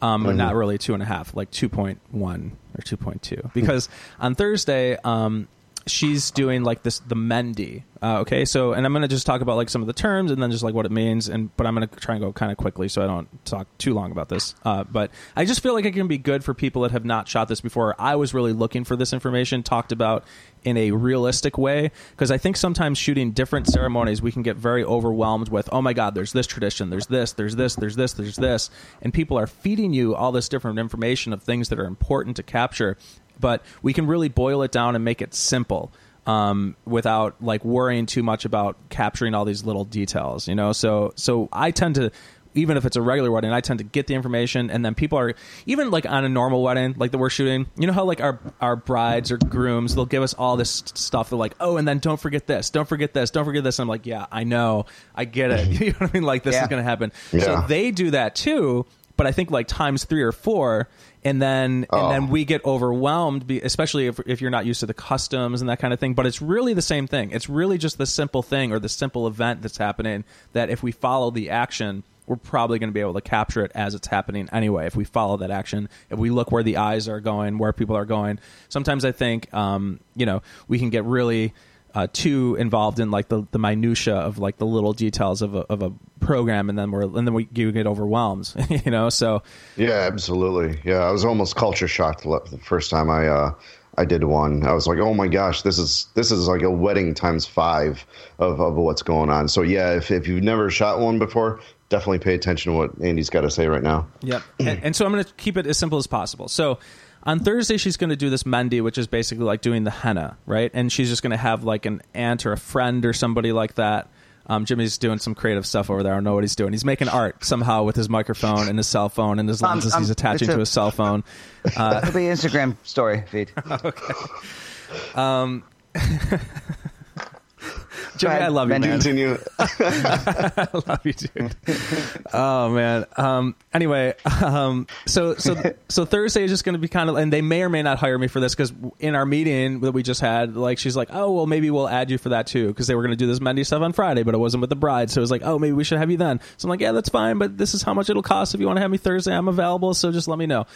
um, but not really two and a half, like two point one or two point two. Because on Thursday, um, she's doing like this the Mehndi. Uh, okay, so and I'm gonna just talk about like some of the terms and then just like what it means, and but I'm gonna try and go kind of quickly so I don't talk too long about this. Uh, but I just feel like it can be good for people that have not shot this before. I was really looking for this information talked about in a realistic way because I think sometimes shooting different ceremonies we can get very overwhelmed with oh my god there's this tradition there's this there's this there's this there's this and people are feeding you all this different information of things that are important to capture but we can really boil it down and make it simple um, without like worrying too much about capturing all these little details you know so so I tend to even if it's a regular wedding, I tend to get the information, and then people are even like on a normal wedding, like that we're shooting. You know how like our our brides or grooms, they'll give us all this stuff. They're like, oh, and then don't forget this, don't forget this, don't forget this. And I'm like, yeah, I know, I get it. you know what I mean? Like this Yeah. is going to happen. Yeah. So they do that too, but I think like times three or four. And then, Oh. and then we get overwhelmed, especially if, if you're not used to the customs and that kind of thing. But it's really the same thing. It's really just the simple thing or the simple event that's happening. That if we follow the action, we're probably going to be able to capture it as it's happening anyway. If we follow that action, if we look where the eyes are going, where people are going. Sometimes I think, um, you know, we can get really uh, too involved in like the, the minutia of like the little details of a, of a program, and then we're and then we you get overwhelmed, you know. So Yeah, absolutely. Yeah, I was almost culture shocked the first time I uh, I did one. I was like, oh my gosh, this is this is like a wedding times five of, of what's going on. So yeah, if if you've never shot one before, definitely pay attention to what Andy's got to say right now. Yep. and, and so I'm going to keep it as simple as possible. So on Thursday, she's going to do this Mehndi, which is basically like doing the henna, right? And she's just going to have like an aunt or a friend or somebody like that. Um, Jimmy's doing some creative stuff over there. I don't know what he's doing. He's making art somehow with his microphone and his cell phone and his Um, lenses um, he's attaching a- to his cell phone. Uh, It'll be Instagram story feed. Jimmy, ahead, I love you, man. Continue. I love you, dude. oh man. Um, anyway, um, so so so Thursday is just going to be kind of, and they may or may not hire me for this because in our meeting that we just had, like she's like, oh well, maybe we'll add you for that too because they were going to do this Mehndi stuff on Friday, but it wasn't with the bride, so it was like, oh, maybe we should have you then. So I'm like, yeah, that's fine, but this is how much it'll cost if you want to have me Thursday. I'm available, so just let me know.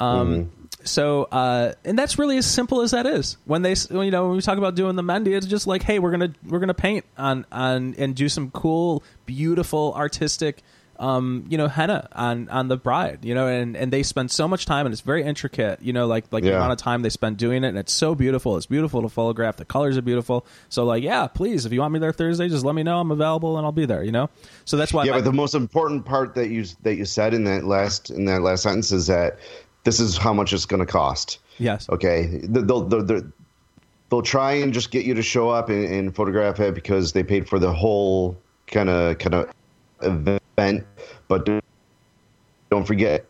Um, so, uh, and that's really as simple as that is. When they, you know, when we talk about doing the Mehndi, it's just like, hey, we're gonna we're gonna paint on on and do some cool, beautiful, artistic, um, you know, henna on on the bride, you know, and and they spend so much time and it's very intricate, you know, like like the Yeah. amount of time they spend doing it, and it's so beautiful. It's beautiful to photograph. The colors are beautiful. So, like, yeah, please, if you want me there Thursday, just let me know. I'm available and I'll be there. You know. So that's why. Yeah, my- but the most important part that you that you said in that last in that last sentence is that this is how much it's going to cost. yes. Okay, they'll, they'll, they'll, they'll try and just get you to show up and, and photograph it because they paid for the whole kind of kind of event, but don't forget,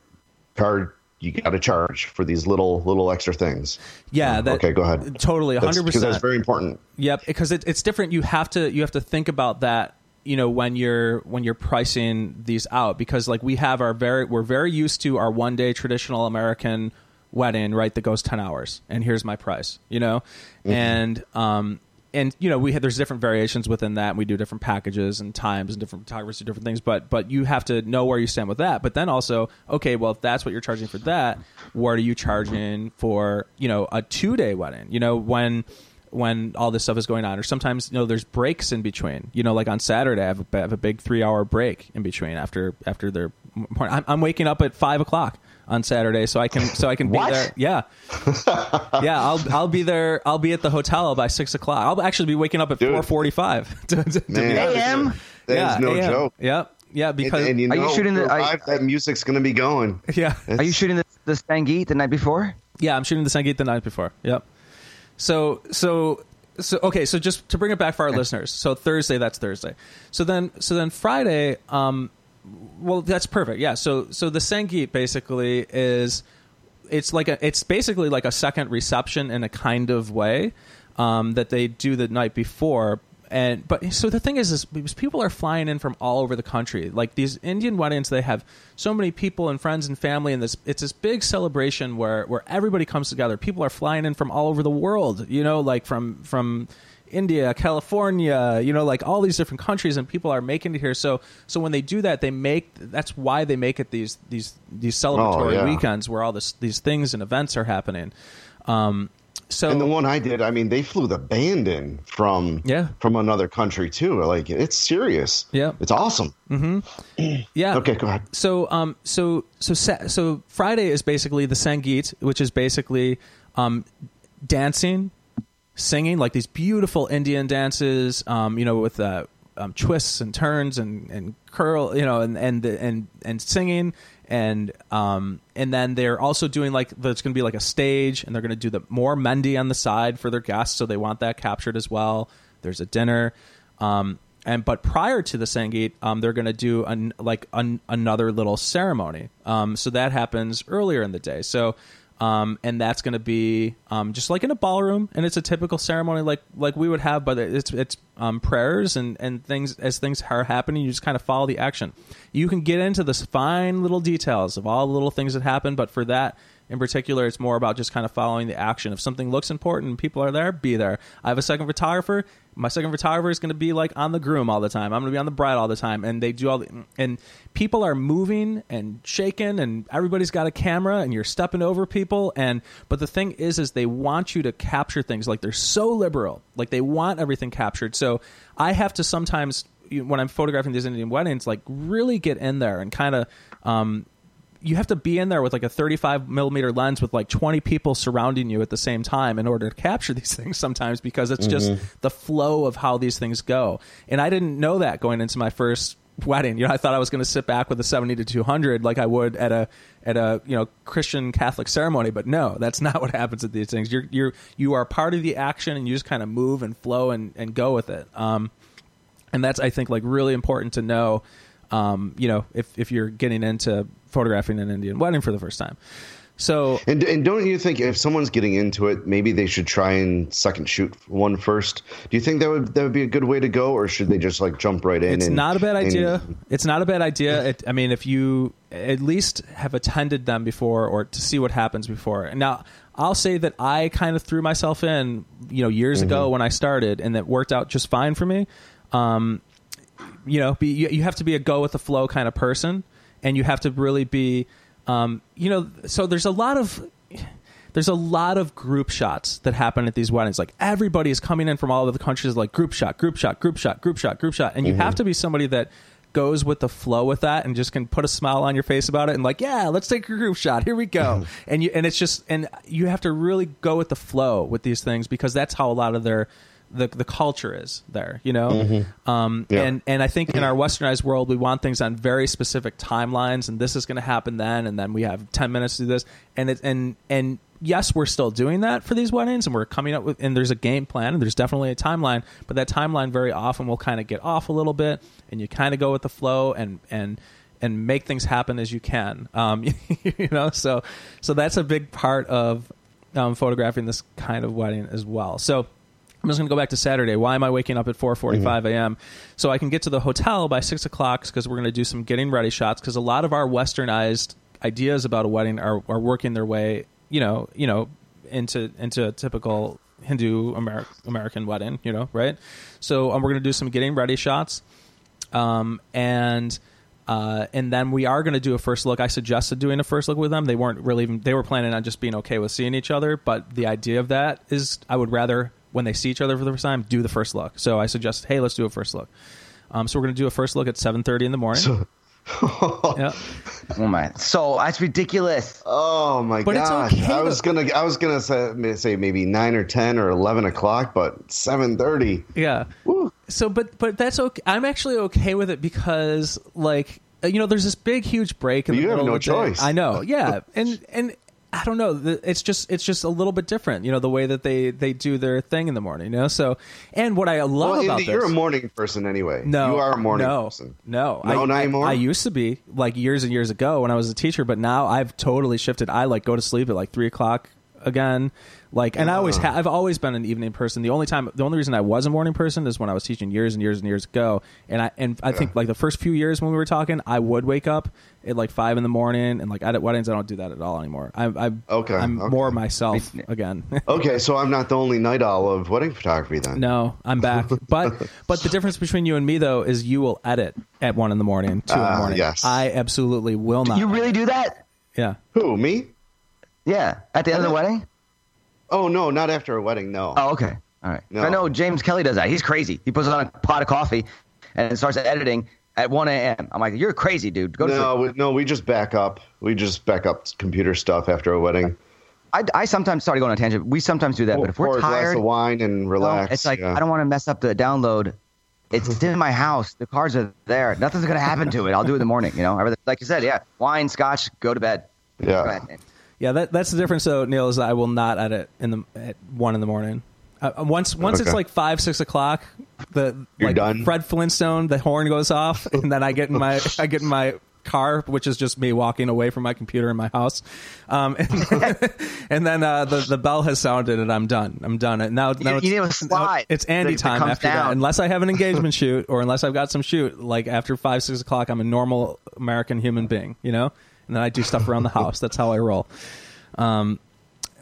card you got to charge for these little little extra things. Yeah. Mm. That, okay, go ahead. Totally, hundred because percent. that's very important. Yep, because it, it's different. You have to you have to think about that. You know when you're when you're pricing these out because like we have our very we're very used to our one day traditional American wedding right that goes ten hours and here's my price you know? And um and you know we have there's different variations within that and we do different packages and times and different photographers do different things but but you have to know where you stand with that. But then also okay well if that's what you're charging for that what are you charging for you know a two day wedding? You know when when all this stuff is going on or sometimes you know there's breaks in between you know like on saturday i have a, I have a big three hour break in between after after their I'm, I'm waking up at five o'clock on saturday so i can so i can be there yeah yeah i'll i'll be there i'll be at the hotel by six o'clock i'll actually be waking up at 4.45 to, to, to be AM? That is yeah no AM. joke. yep yeah because and you Are know, you shooting the- for are that music's going to be going. yeah Are you shooting the, the Sangeet the night before? Yeah, I'm shooting the Sangeet the night before. Yep. So so so okay, so just to bring it back for our listeners. So Thursday, that's Thursday. So then so then Friday, um well that's perfect. Yeah. So so the Sangeet basically is it's like a it's basically like a second reception in a kind of way um, that they do the night before and but so the thing is is people are flying in from all over the country like these indian weddings they have so many people and friends and family and this it's this big celebration where where everybody comes together people are flying in from all over the world you know like from from India, California, you know, like all these different countries, and people are making it here. So, so when they do that, they make that's why they make it these these these celebratory yeah. weekends where all this these things and events are happening. Um, so And the one I did, I mean, they flew the band in from Yeah. from another country too. Like it's serious. Yeah. it's awesome. Mm-hmm. yeah. Okay, go ahead. So um so so so Friday is basically the Sangeet, which is basically um dancing, singing like these beautiful Indian dances, um you know with uh, um, twists and turns and and curl, you know, and and and and singing and um and then they're also doing like there's going to be like a stage and they're going to do the more Mehndi on the side for their guests, so they want that captured as well. There's a dinner. Um, and but prior to the Sangeet, um, they're going to do an, like an, another little ceremony. Um, so that happens earlier in the day. So um, and that's going to be um, just like in a ballroom, and it's a typical ceremony like like we would have, but it's it's um, prayers and and things as things are happening. You just kind of follow the action. You can get into the fine little details of all the little things that happen, but for that in particular, it's more about just kind of following the action. If something looks important and people are there, be there. I have a second photographer. My second photographer is going to be like on the groom all the time. I'm going to be on the bride all the time, and they do all the and people are moving and shaking, and everybody's got a camera, and you're stepping over people. And but the thing is, is they want you to capture things. Like they're so liberal, like they want everything captured. So I have to sometimes when I'm photographing these Indian weddings, like really get in there and kind of. Um, you have to be in there with like a 35 millimeter lens with like 20 people surrounding you at the same time in order to capture these things sometimes because it's just the flow of how these things go. And I didn't know that going into my first wedding. You know, I thought I was going to sit back with a 70 to 200 like I would at a at a, you know, Christian Catholic ceremony, but no, that's not what happens at these things. You're you're you are part of the action and you just kind of move and flow and and go with it. Um and that's I think like really important to know. Um, you know, if if you're getting into photographing an Indian wedding for the first time, so And and don't you think if someone's getting into it, maybe they should try and second shoot one first? Do you think that would that would be a good way to go, or should they just like jump right in? it's and- not a bad and- idea. It's not a bad idea. It, I mean, if you at least have attended them before or to see what happens before. Now, I'll say that I kind of threw myself in, you know, years Mm-hmm. ago when I started, and that worked out just fine for me. Um, you know, be, you, you have to be a go with the flow kind of person, and you have to really be, um, you know, so there's a lot of there's a lot of group shots that happen at these weddings. Like everybody is coming in from all over the countries, like group shot, group shot, group shot, group shot, group shot, and you have to be somebody that goes with the flow with that and just can put a smile on your face about it and like yeah let's take a group shot. Here we go. And you and it's just and you have to really go with the flow with these things because that's how a lot of their the the culture is there you know um Yeah. and and I think in our westernized world, we want things on very specific timelines, and this is going to happen then, and then we have ten minutes to do this, and it and and yes, we're still doing that for these weddings, and we're coming up with, and there's a game plan, and there's definitely a timeline, but that timeline very often will kind of get off a little bit, and you kind of go with the flow, and and and make things happen as you can, um, you know, so so that's a big part of um, photographing this kind of wedding as well. So. I'm just going to go back to Saturday. Why am I waking up at 4:45 a.m. so I can get to the hotel by six o'clock? Because we're going to do some getting ready shots. Because a lot of our westernized ideas about a wedding are, are working their way, you know, you know, into into a typical Hindu Amer- American wedding, you know, right? So um, we're going to do some getting ready shots, um, and. Uh, and then we are going to do a first look. I suggested doing a first look with them. They weren't really even, they were planning on just being okay with seeing each other. But the idea of that is I would rather, when they see each other for the first time, do the first look. So I suggest, hey, let's do a first look. Um, so we're going to do a first look at 7.30 in the morning. yeah. Oh my! So that's ridiculous. Oh my But it's gosh! okay I to- was gonna I was gonna say, say maybe nine or ten or eleven o'clock, but seven thirty. Yeah. So, but but that's okay. I'm actually okay with it because, like, you know, there's this big, huge break. In But the you have no of the day. choice. I know. Yeah, and and I don't know. It's just it's just a little bit different. You know, the way that they they do their thing in the morning. You know. So, and what I love Well, about Andy, you're a morning person anyway. no, you are a morning no, person. No, No, I, not I- I, used to be like years and years ago when I was a teacher, but now I've totally shifted. I like go to sleep at like three o'clock again. Like, and I always ha- I've always been an evening person. The only time, the only reason I was a morning person is when I was teaching years and years and years ago. And I and I think like the first few years when we were talking, I would wake up at like five in the morning, and like at weddings, I don't do that at all anymore. I, I Okay, I'm okay. more myself again. Okay, so I'm not the only night owl of wedding photography then. No, I'm back. But but the difference between you and me though is you will edit at one in the morning, two in the Ah, morning. yes. I absolutely will not. You really do that? Yeah. Who me? Yeah. At the end of the wedding? Oh no, not after a wedding. No. Oh, okay. All right. No. I know James Kelly does that. He's crazy. He puts it on a pot of coffee and starts editing at 1 a.m. I'm like, you're crazy, dude. Go to no, sleep. we, no. We just back up. We just back up computer stuff after a wedding. I, I sometimes sorry to go on a tangent. We sometimes do that, but if we're a glass tired, of wine and no, relax. it's like yeah. I don't want to mess up the download. It's in my house. The cards are there. Nothing's gonna happen to it. I'll do it in the morning. You know, like you said, yeah, wine, scotch, go to bed. Yeah. Ahead, Nate. Yeah, that, that's the difference. though, Neil is that I will not edit in the at one in the morning. Uh, once once it's like five six o'clock, the You're like done? Fred Flintstone, the horn goes off, and then I get in my I get in my car, which is just me walking away from my computer in my house, um, and, and then uh, the the bell has sounded and I'm done. I'm done. And now now you it's, need a now it's Andy that- that time comes after that. Unless I have an engagement shoot or unless I've got some shoot, like after five six o'clock, I'm a normal American human being, you know. And then I do stuff around the house. That's how I roll. Um,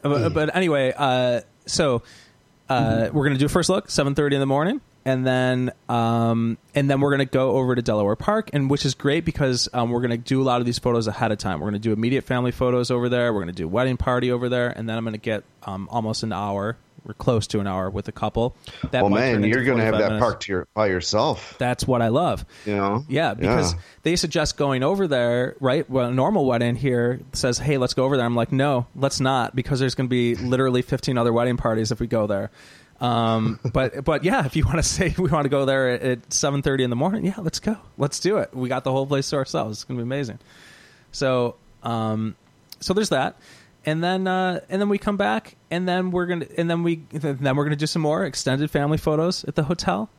but, but anyway, uh, so uh, we're gonna do a first look, seven thirty in the morning, and then um, and then we're gonna go over to Delaware Park, and which is great because um, we're gonna do a lot of these photos ahead of time. We're gonna do immediate family photos over there. We're gonna do wedding party over there, and then I'm gonna get um, almost an hour. We're close to an hour with a couple. That well, man, you're gonna have that minutes. park to your, by yourself. That's what I love. You know. Yeah, because Yeah. they suggest going over there, right? Well, a normal wedding here says, "Hey, let's go over there." I'm like, "No, let's not," because there's going to be literally 15 other wedding parties if we go there. Um, but but yeah, if you want to say we want to go there at, at 7:30 in the morning, yeah, let's go. Let's do it. We got the whole place to ourselves. It's going to be amazing. So um, so there's that. And then, uh, and then we come back, and then we're gonna, and then we, then we're gonna do some more extended family photos at the hotel,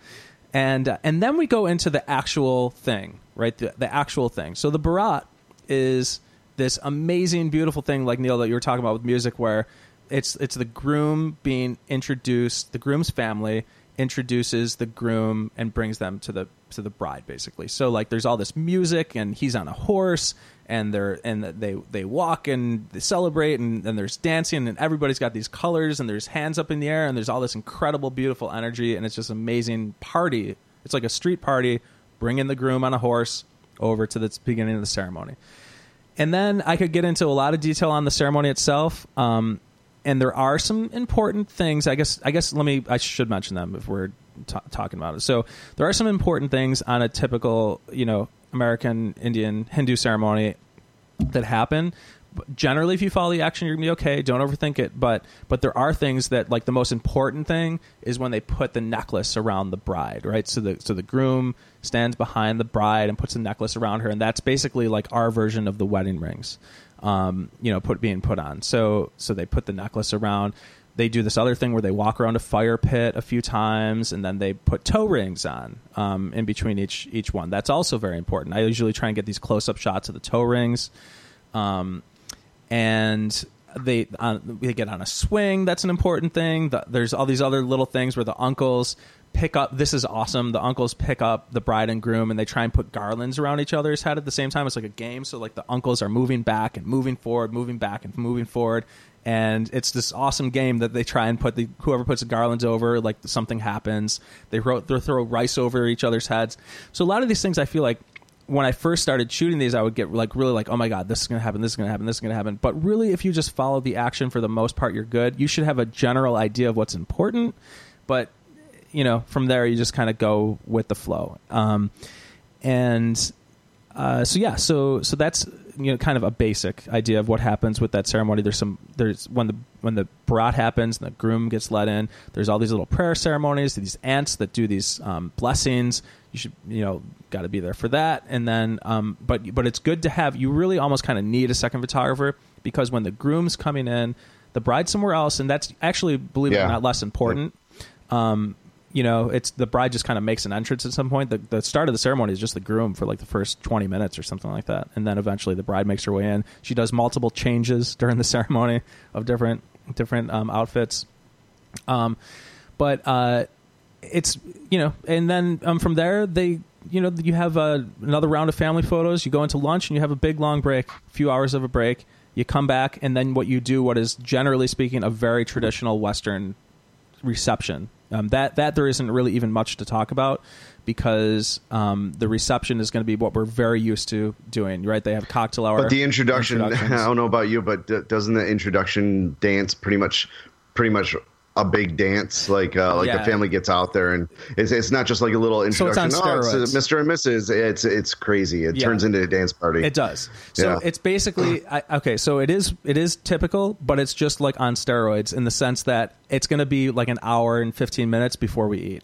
and uh, and then we go into the actual thing, right? The, the actual thing. So the barat is this amazing, beautiful thing, like Neil that you were talking about with music, where it's it's the groom being introduced, the groom's family introduces the groom and brings them to the to the bride basically so like there's all this music and he's on a horse and they're and they they walk and they celebrate and, there's dancing and everybody's got these colors and there's hands up in the air and there's all this incredible beautiful energy and it's just amazing party it's like a street party bringing the groom on a horse over to the beginning of the ceremony and then I could get into a lot of detail on the ceremony itself. Um, and there are some important things. I guess. I guess. Let me. I should mention them if we're ta talking about it. So there are some important things on a typical, you know, American Indian Hindu ceremony that happen. Generally, if you follow the action, you're gonna be okay. Don't overthink it. But but there are things that like the most important thing is when they put the necklace around the bride, right? So the so the groom stands behind the bride and puts the necklace around her, and that's basically like our version of the wedding rings, um, you know, put being put on. So so they put the necklace around. They do this other thing where they walk around a fire pit a few times, and then they put toe rings on um, in between each each one. That's also very important. I usually try and get these close up shots of the toe rings. Um, and they on, they get on a swing. That's an important thing. The, there's all these other little things where the uncles pick up. This is awesome. The uncles pick up the bride and groom, and they try and put garlands around each other's head at the same time. It's like a game. So like the uncles are moving back and moving forward, moving back and moving forward. And it's this awesome game that they try and put the whoever puts the garlands over, like something happens. They, ro- they throw rice over each other's heads. So a lot of these things, I feel like when I first started shooting these, I would get like really like, oh my god, this is gonna happen, this is gonna happen, this is gonna happen. But really, if you just follow the action for the most part, you're good. You should have a general idea of what's important, but you know, from there you just kind of go with the flow. Um, and uh, so yeah, so so that's you know kind of a basic idea of what happens with that ceremony. There's some there's when the when the barat happens and the groom gets let in. There's all these little prayer ceremonies. These ants that do these um, blessings. You should you know got to be there for that. And then um, but but it's good to have. You really almost kind of need a second photographer because when the groom's coming in, the bride's somewhere else, and that's actually believe it or not less important. Um, you know, it's the bride just kind of makes an entrance at some point. The, the start of the ceremony is just the groom for like the first 20 minutes or something like that. And then eventually the bride makes her way in. She does multiple changes during the ceremony of different, different um, outfits. Um, but uh, it's, you know, and then um, from there, they, you know, you have uh, another round of family photos. You go into lunch and you have a big long break, a few hours of a break. You come back, and then what you do, what is generally speaking a very traditional Western reception. Um, that that there isn't really even much to talk about because um, the reception is going to be what we're very used to doing. Right? They have cocktail hour. But the introduction, I don't know about you, but d- doesn't the introduction dance pretty much pretty much a big dance. Like uh, like Yeah. the family gets out there, and it's, it's not just like a little So it's on introduction. oh, it's steroids. uh, Mr. and Mrs. It's it's crazy. It Yeah. turns into a dance party. It does. So Yeah. it's basically I, okay. So it is it is typical, but it's just like on steroids in the sense that it's going to be like an hour and fifteen minutes before we eat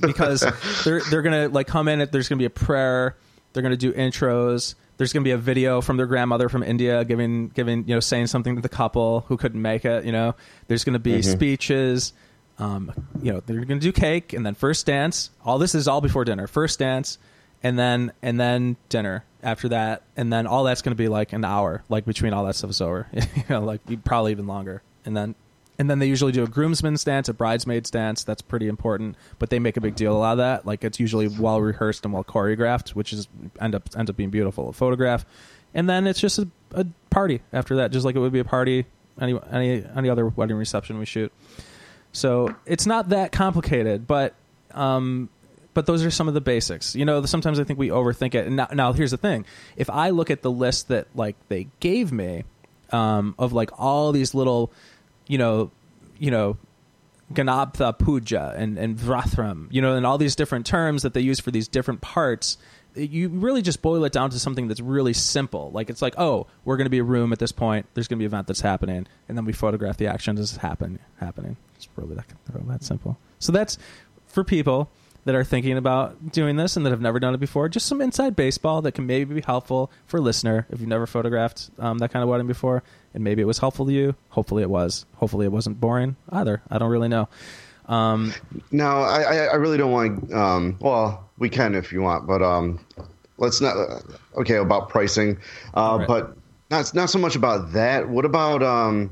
because they're they're going to like come in. There's going to be a prayer. They're going to do intros. There's going to be a video from their grandmother from India giving giving you know saying something to the couple who couldn't make it. You know, there's going to be speeches. Um, you know, they're going to do cake and then first dance. All this is all before dinner. First dance, and then and then dinner after that, and then all that's going to be like an hour, like between all that stuff is over. you know, like probably even longer, and then and then they usually do a groomsman's dance, a bridesmaid's dance. That's pretty important, but they make a big deal out of that. Like it's usually well rehearsed and well choreographed, which is end up ends up being beautiful. A photograph, and then it's just a, a party after that, just like it would be a party any any any other wedding reception we shoot. So it's not that complicated, but um, but those are some of the basics. You know, sometimes I think we overthink it. And now, now here's the thing: if I look at the list that like they gave me um, of like all these little, you know, you know, Ganabtha Puja and and Vrathram, you know, and all these different terms that they use for these different parts. You really just boil it down to something that's really simple. Like it's like, oh, we're going to be a room at this point. There's going to be an event that's happening, and then we photograph the action as it's happen happening. It's really that, that simple. So that's for people that are thinking about doing this and that have never done it before. Just some inside baseball that can maybe be helpful for a listener if you've never photographed um, that kind of wedding before, and maybe it was helpful to you. Hopefully, it was. Hopefully, it wasn't boring either. I don't really know. Um, No, I, I really don't want. Um, well, we can if you want, but um, let's not. Okay, about pricing, uh, Right. but not not so much about that. What about um,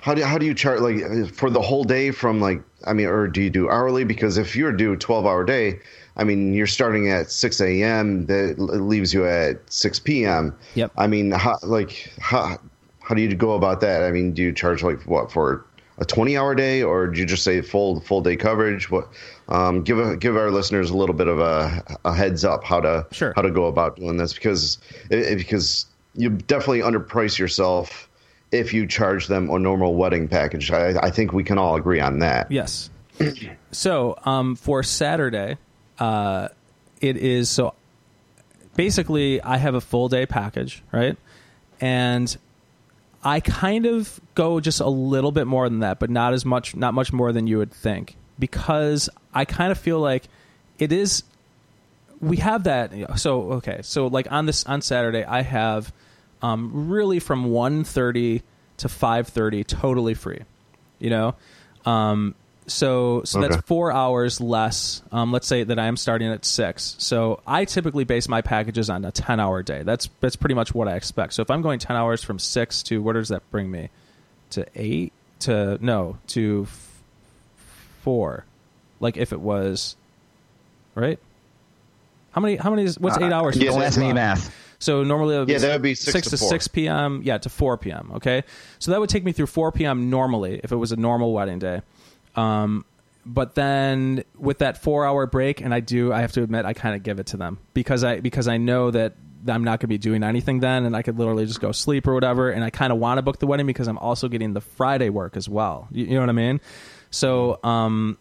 how do how do you chart like for the whole day from like I mean, or do you do hourly? Because if you're due twelve hour day, I mean, you're starting at six a.m. That leaves you at six p.m. Yep. I mean, how like how how do you go about that? I mean, do you charge like what for a twenty hour day, or do you just say full full day coverage? What um, give a, give our listeners a little bit of a, a heads up how to Sure. how to go about doing this because it, because you definitely underprice yourself if you charge them a normal wedding package. I, I think we can all agree on that. Yes. so um, for Saturday, uh, it is so basically I have a full day package, right? And I kind of go just a little bit more than that, but not as much, not much more than you would think, because I kind of feel like it is. We have that. So okay, so like on this on Saturday, I have um, really from 1.30 to five thirty, totally free. You know, um, so so that's four hours less. Um, let's say that I am starting at six. So I typically base my packages on a ten hour day. That's that's pretty much what I expect. So if I'm going ten hours from six to where does that bring me? To eight? To no to f- four. Like if it was right. How many? How many? Is, what's eight hours? yeah, from Don't ask me math. So normally it would be Yeah, that would be six to four. 6 p.m. Yeah, to 4 p.m. Okay, so that would take me through 4 p.m. normally if it was a normal wedding day. Um, but then with that four hour break, and I do, I have to admit, I kind of give it to them because I because I know that I'm not going to be doing anything then, and I could literally just go sleep or whatever. And I kind of want to book the wedding because I'm also getting the Friday work as well. You, you know what I mean? So, um,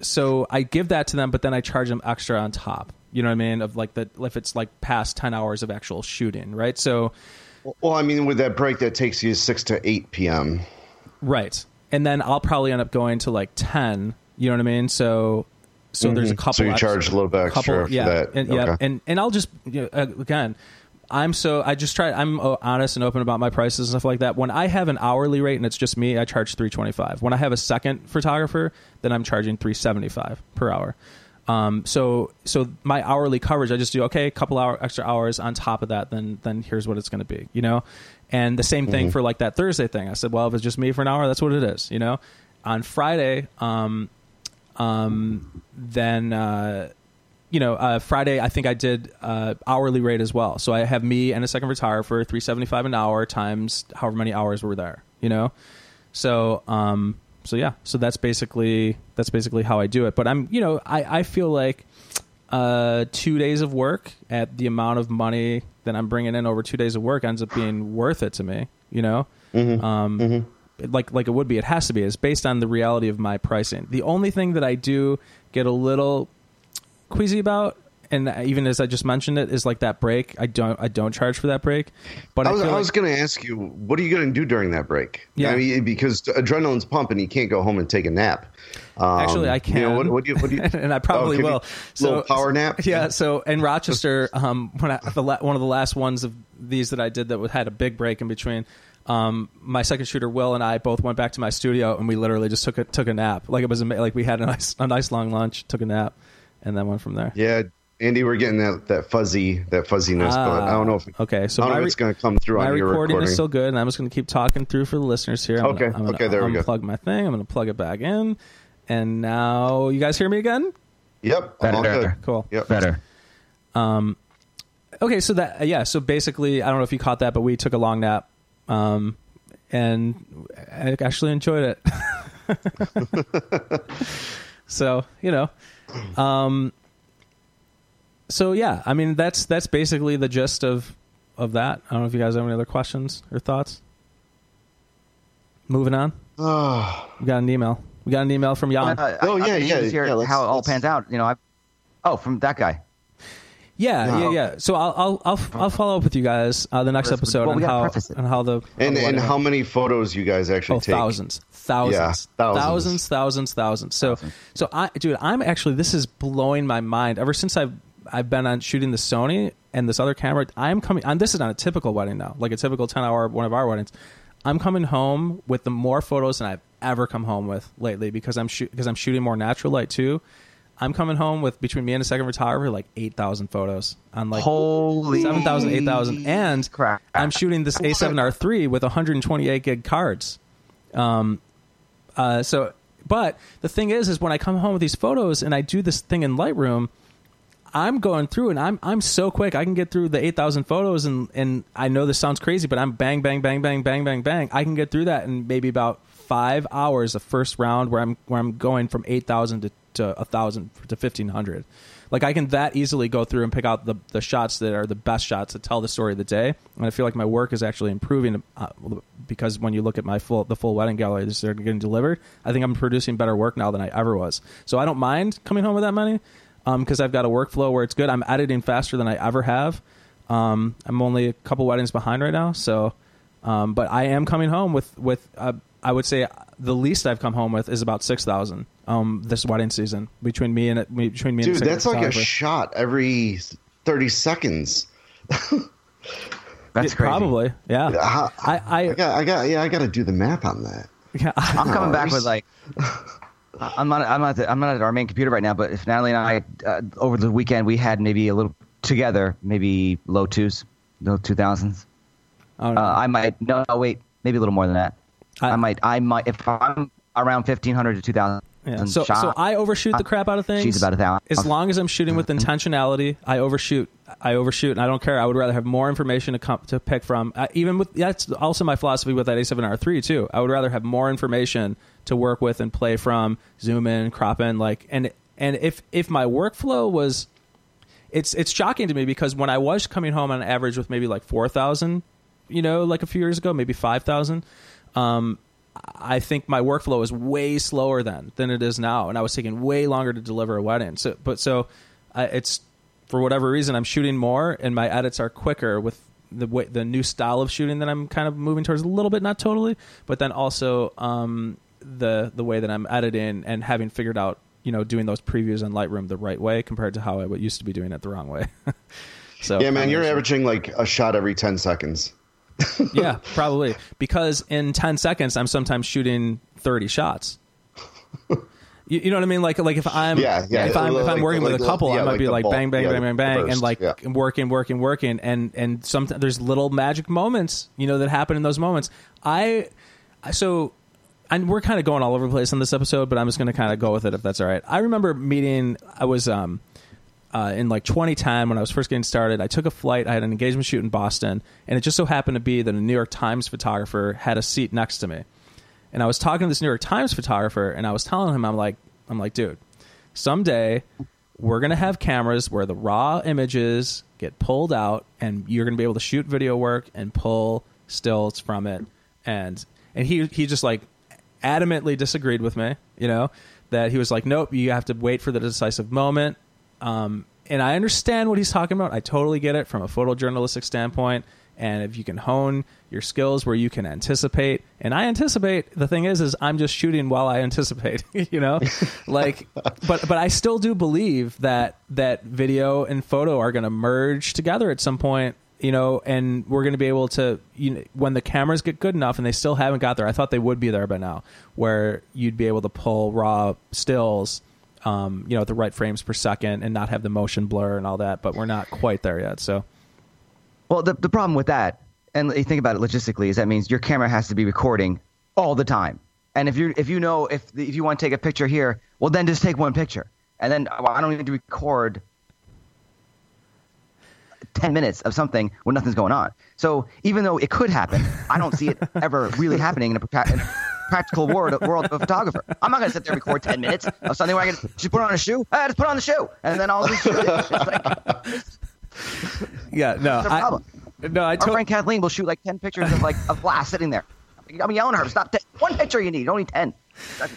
so I give that to them, but then I charge them extra on top. You know what I mean? Of like the if it's like past ten hours of actual shooting, right? So, Well, I mean, with that break, that takes you six to eight p.m. right, and then I'll probably end up going to like ten. You know what I mean? So, so there's a couple. Mm-hmm. So you extra- charge a little bit extra couple, for yeah, that. and, yeah, and and I'll just you know, again. I'm so I just try. I'm uh, honest and open about my prices and stuff like that. When I have an hourly rate and it's just me, I charge three twenty five. When I have a second photographer, then I'm charging three seventy five per hour. Um, so so my hourly coverage, I just do okay, a couple hour extra hours on top of that. Then then here's what it's going to be, you know. And the same thing for like that Thursday thing. I said, well, if it's just me for an hour, that's what it is, you know. On Friday, um, um, then uh, you know uh, Friday I think I did uh, hourly rate as well. So I have me and a second retire for three seventy five an hour times however many hours were there. You know, so um, so yeah, so that's basically that's basically how I do it. But I'm you know I I feel like uh, two days of work at the amount of money that I'm bringing in over two days of work ends up being worth it to me. You know, um, like like it would be. It has to be. It's based on the reality of my pricing. The only thing that I do get a little queasy about, and even as I just mentioned it, is like that break. I don't I don't charge for that break. But I, was, feel I like- was going to ask you, what are you going to do during that break? Yeah. I mean, because adrenaline's pumping, you can't go home and take a nap. Um, Actually, I You can. know, what, what do you? What do you? and I probably Oh, will. you a little power nap. Yeah. So in Rochester, um, when I, the la- one of the last ones of these that I did that had a big break in between, um, my second shooter Will and I both went back to my studio and we literally just took a took a nap. Like it was like we had a nice a nice long lunch, took a nap, and then went from there. Yeah, Andy, we're getting that, that fuzzy that fuzziness, but I don't know if Ah, okay, so I don't my know if it's going to come through My on your recording, recording. is still good, and I'm just going to keep talking through for the listeners here. I'm Okay, gonna, I'm gonna okay, there we go. Unplug my thing. I'm going to plug it back in, and now you guys hear me again. Yep, I'm all Better. good. Cool. Yep. Better. Um, Okay, so that yeah, so basically, I don't know if you caught that, but we took a long nap, um, and I actually enjoyed it. so you know, um, so yeah, I mean that's that's basically the gist of of that. I don't know if you guys have any other questions or thoughts. Moving on, Oh, we got an email. We got an email from Jan. Uh, Oh, I- yeah, I'm yeah, curious hear yeah, let's- how it all pans out. You know, I. Oh, from that guy. Yeah, No. yeah, yeah. So I'll I'll I'll, I'll follow up with you guys uh, the next Well, episode we on how preface it. on how the and how and how many photos you guys actually Oh, take? thousands, thousands, Yeah, thousands. thousands, thousands, thousands. So, Thousands. so I, dude, I'm actually this is blowing my mind. Ever since I've I've been on shooting the Sony and this other camera, I'm coming. I'm this is not a typical wedding now, like a typical ten hour one of our weddings. I'm coming home with the more photos than I've ever come home with lately because I'm shoot because I'm shooting more natural light too. I'm coming home with between me and a second photographer like eight thousand photos on like Holy 7,000, 8,000. And crap. I'm shooting this A7R3 with 128 gig cards. Um, uh, so, but the thing is, is when I come home with these photos and I do this thing in Lightroom, I'm going through and I'm I'm so quick. I can get through the 8,000 photos and and I know this sounds crazy, but I'm bang bang bang bang bang bang bang. I can get through that in maybe about five hours. The first round where I'm where I'm going from 8,000 to to 1,000 to 1,500. Like I can that easily go through and pick out the the shots that are the best shots that tell the story of the day. And I feel like my work is actually improving uh, because when you look at my full the full wedding gallery that are getting delivered, I think I'm producing better work now than I ever was. So I don't mind coming home with that money because I've got a workflow where it's good. I'm editing faster than I ever have. Um, I'm only a couple weddings behind right now, so um, but I am coming home with with uh, I would say the least I've come home with is about six thousand um, this wedding season between me and between me and Dude, that's like a shot every thirty seconds. That's Yeah, crazy. Probably, yeah. How- I, I, I got, I got, yeah, I got to do the math on that. yeah, I'm coming back with like. I'm not. I'm not. I'm not at our main computer right now. But if Natalie and I, uh, over the weekend, we had maybe a little together, maybe low twos, low two thousands. I don't. Uh, I might. No, no, wait. Maybe a little more than that. I- I, might. I might. If I'm around fifteen hundred to two thousand. Yeah. So, so I overshoot the crap out of things. She's about a thousand. As long as I'm shooting with intentionality, I overshoot. I overshoot, and I don't care. I would rather have more information to come, to pick from. Uh, even with that's also my philosophy with that A7R3 too. I would rather have more information to work with and play from, zoom in, crop in, like and and if if my workflow was, it's it's shocking to me because when I was coming home on average with maybe like four thousand, you know, like a few years ago, maybe five thousand. Um, I think my workflow is way slower then than it is now, and I was taking way longer to deliver a wedding. So, but so I, it's for whatever reason I'm shooting more, and my edits are quicker with the way, the new style of shooting that I'm kind of moving towards a little bit, not totally, but then also um, the the way that I'm editing and having figured out you know doing those previews on Lightroom the right way compared to how I used to be doing it the wrong way. so Yeah, man, you're averaging like a shot every ten seconds. yeah, probably because in ten seconds I'm sometimes shooting thirty shots. You, you know what I mean? Like, like if I'm, Yeah, yeah. if I'm, if I'm Like- working with a couple, yeah, I might like be like bang, bang, bang, bang, bang, and like working, working, working, and and sometimes there's little magic moments, you know, that happen in those moments. I, so, and we're kind of going all over the place in this episode, but I'm just going to kind of go with it if that's all right. I remember meeting. I was um, uh, in like 2010 when I was first getting started. I took a flight. I had an engagement shoot in Boston, and it just so happened to be that a New York Times photographer had a seat next to me. And I was talking to this New York Times photographer, and I was telling him, I'm like, I'm like, dude, someday we're gonna have cameras where the raw images get pulled out, and you're gonna be able to shoot video work and pull stills from it. And and he he just like adamantly disagreed with me. You know that he was like, nope, you have to wait for the decisive moment. Um, and I understand what he's talking about. I totally get it from a photojournalistic standpoint. And if you can hone your skills where you can anticipate, and I anticipate, the thing is, is I'm just shooting while I anticipate, you know, like, but but I still do believe that that video and photo are going to merge together at some point, you know, and we're going to be able to, you know, when the cameras get good enough, and they still haven't got there. I thought they would be there by now, where you'd be able to pull raw stills um, you know, at the right frames per second and not have the motion blur and all that. But we're not quite there yet. So, Well, the, the problem with that, and you think about it logistically, is that means your camera has to be recording all the time. And if you if you know if if you want to take a picture here, well then just take one picture, and then well, I don't need to record ten minutes of something when nothing's going on. So even though it could happen, I don't see it ever really happening in a, in a practical world world of a photographer. I'm not going to sit there and record ten minutes of something where I can just put on a shoe. Ah, just put on the shoe, and then I'll just shoot it. It's like, yeah, no, I, problem. no, I Our to- friend Kathleen will shoot like ten pictures of like a glass sitting there. I'm yelling at her, stop! T- one picture you need, only ten.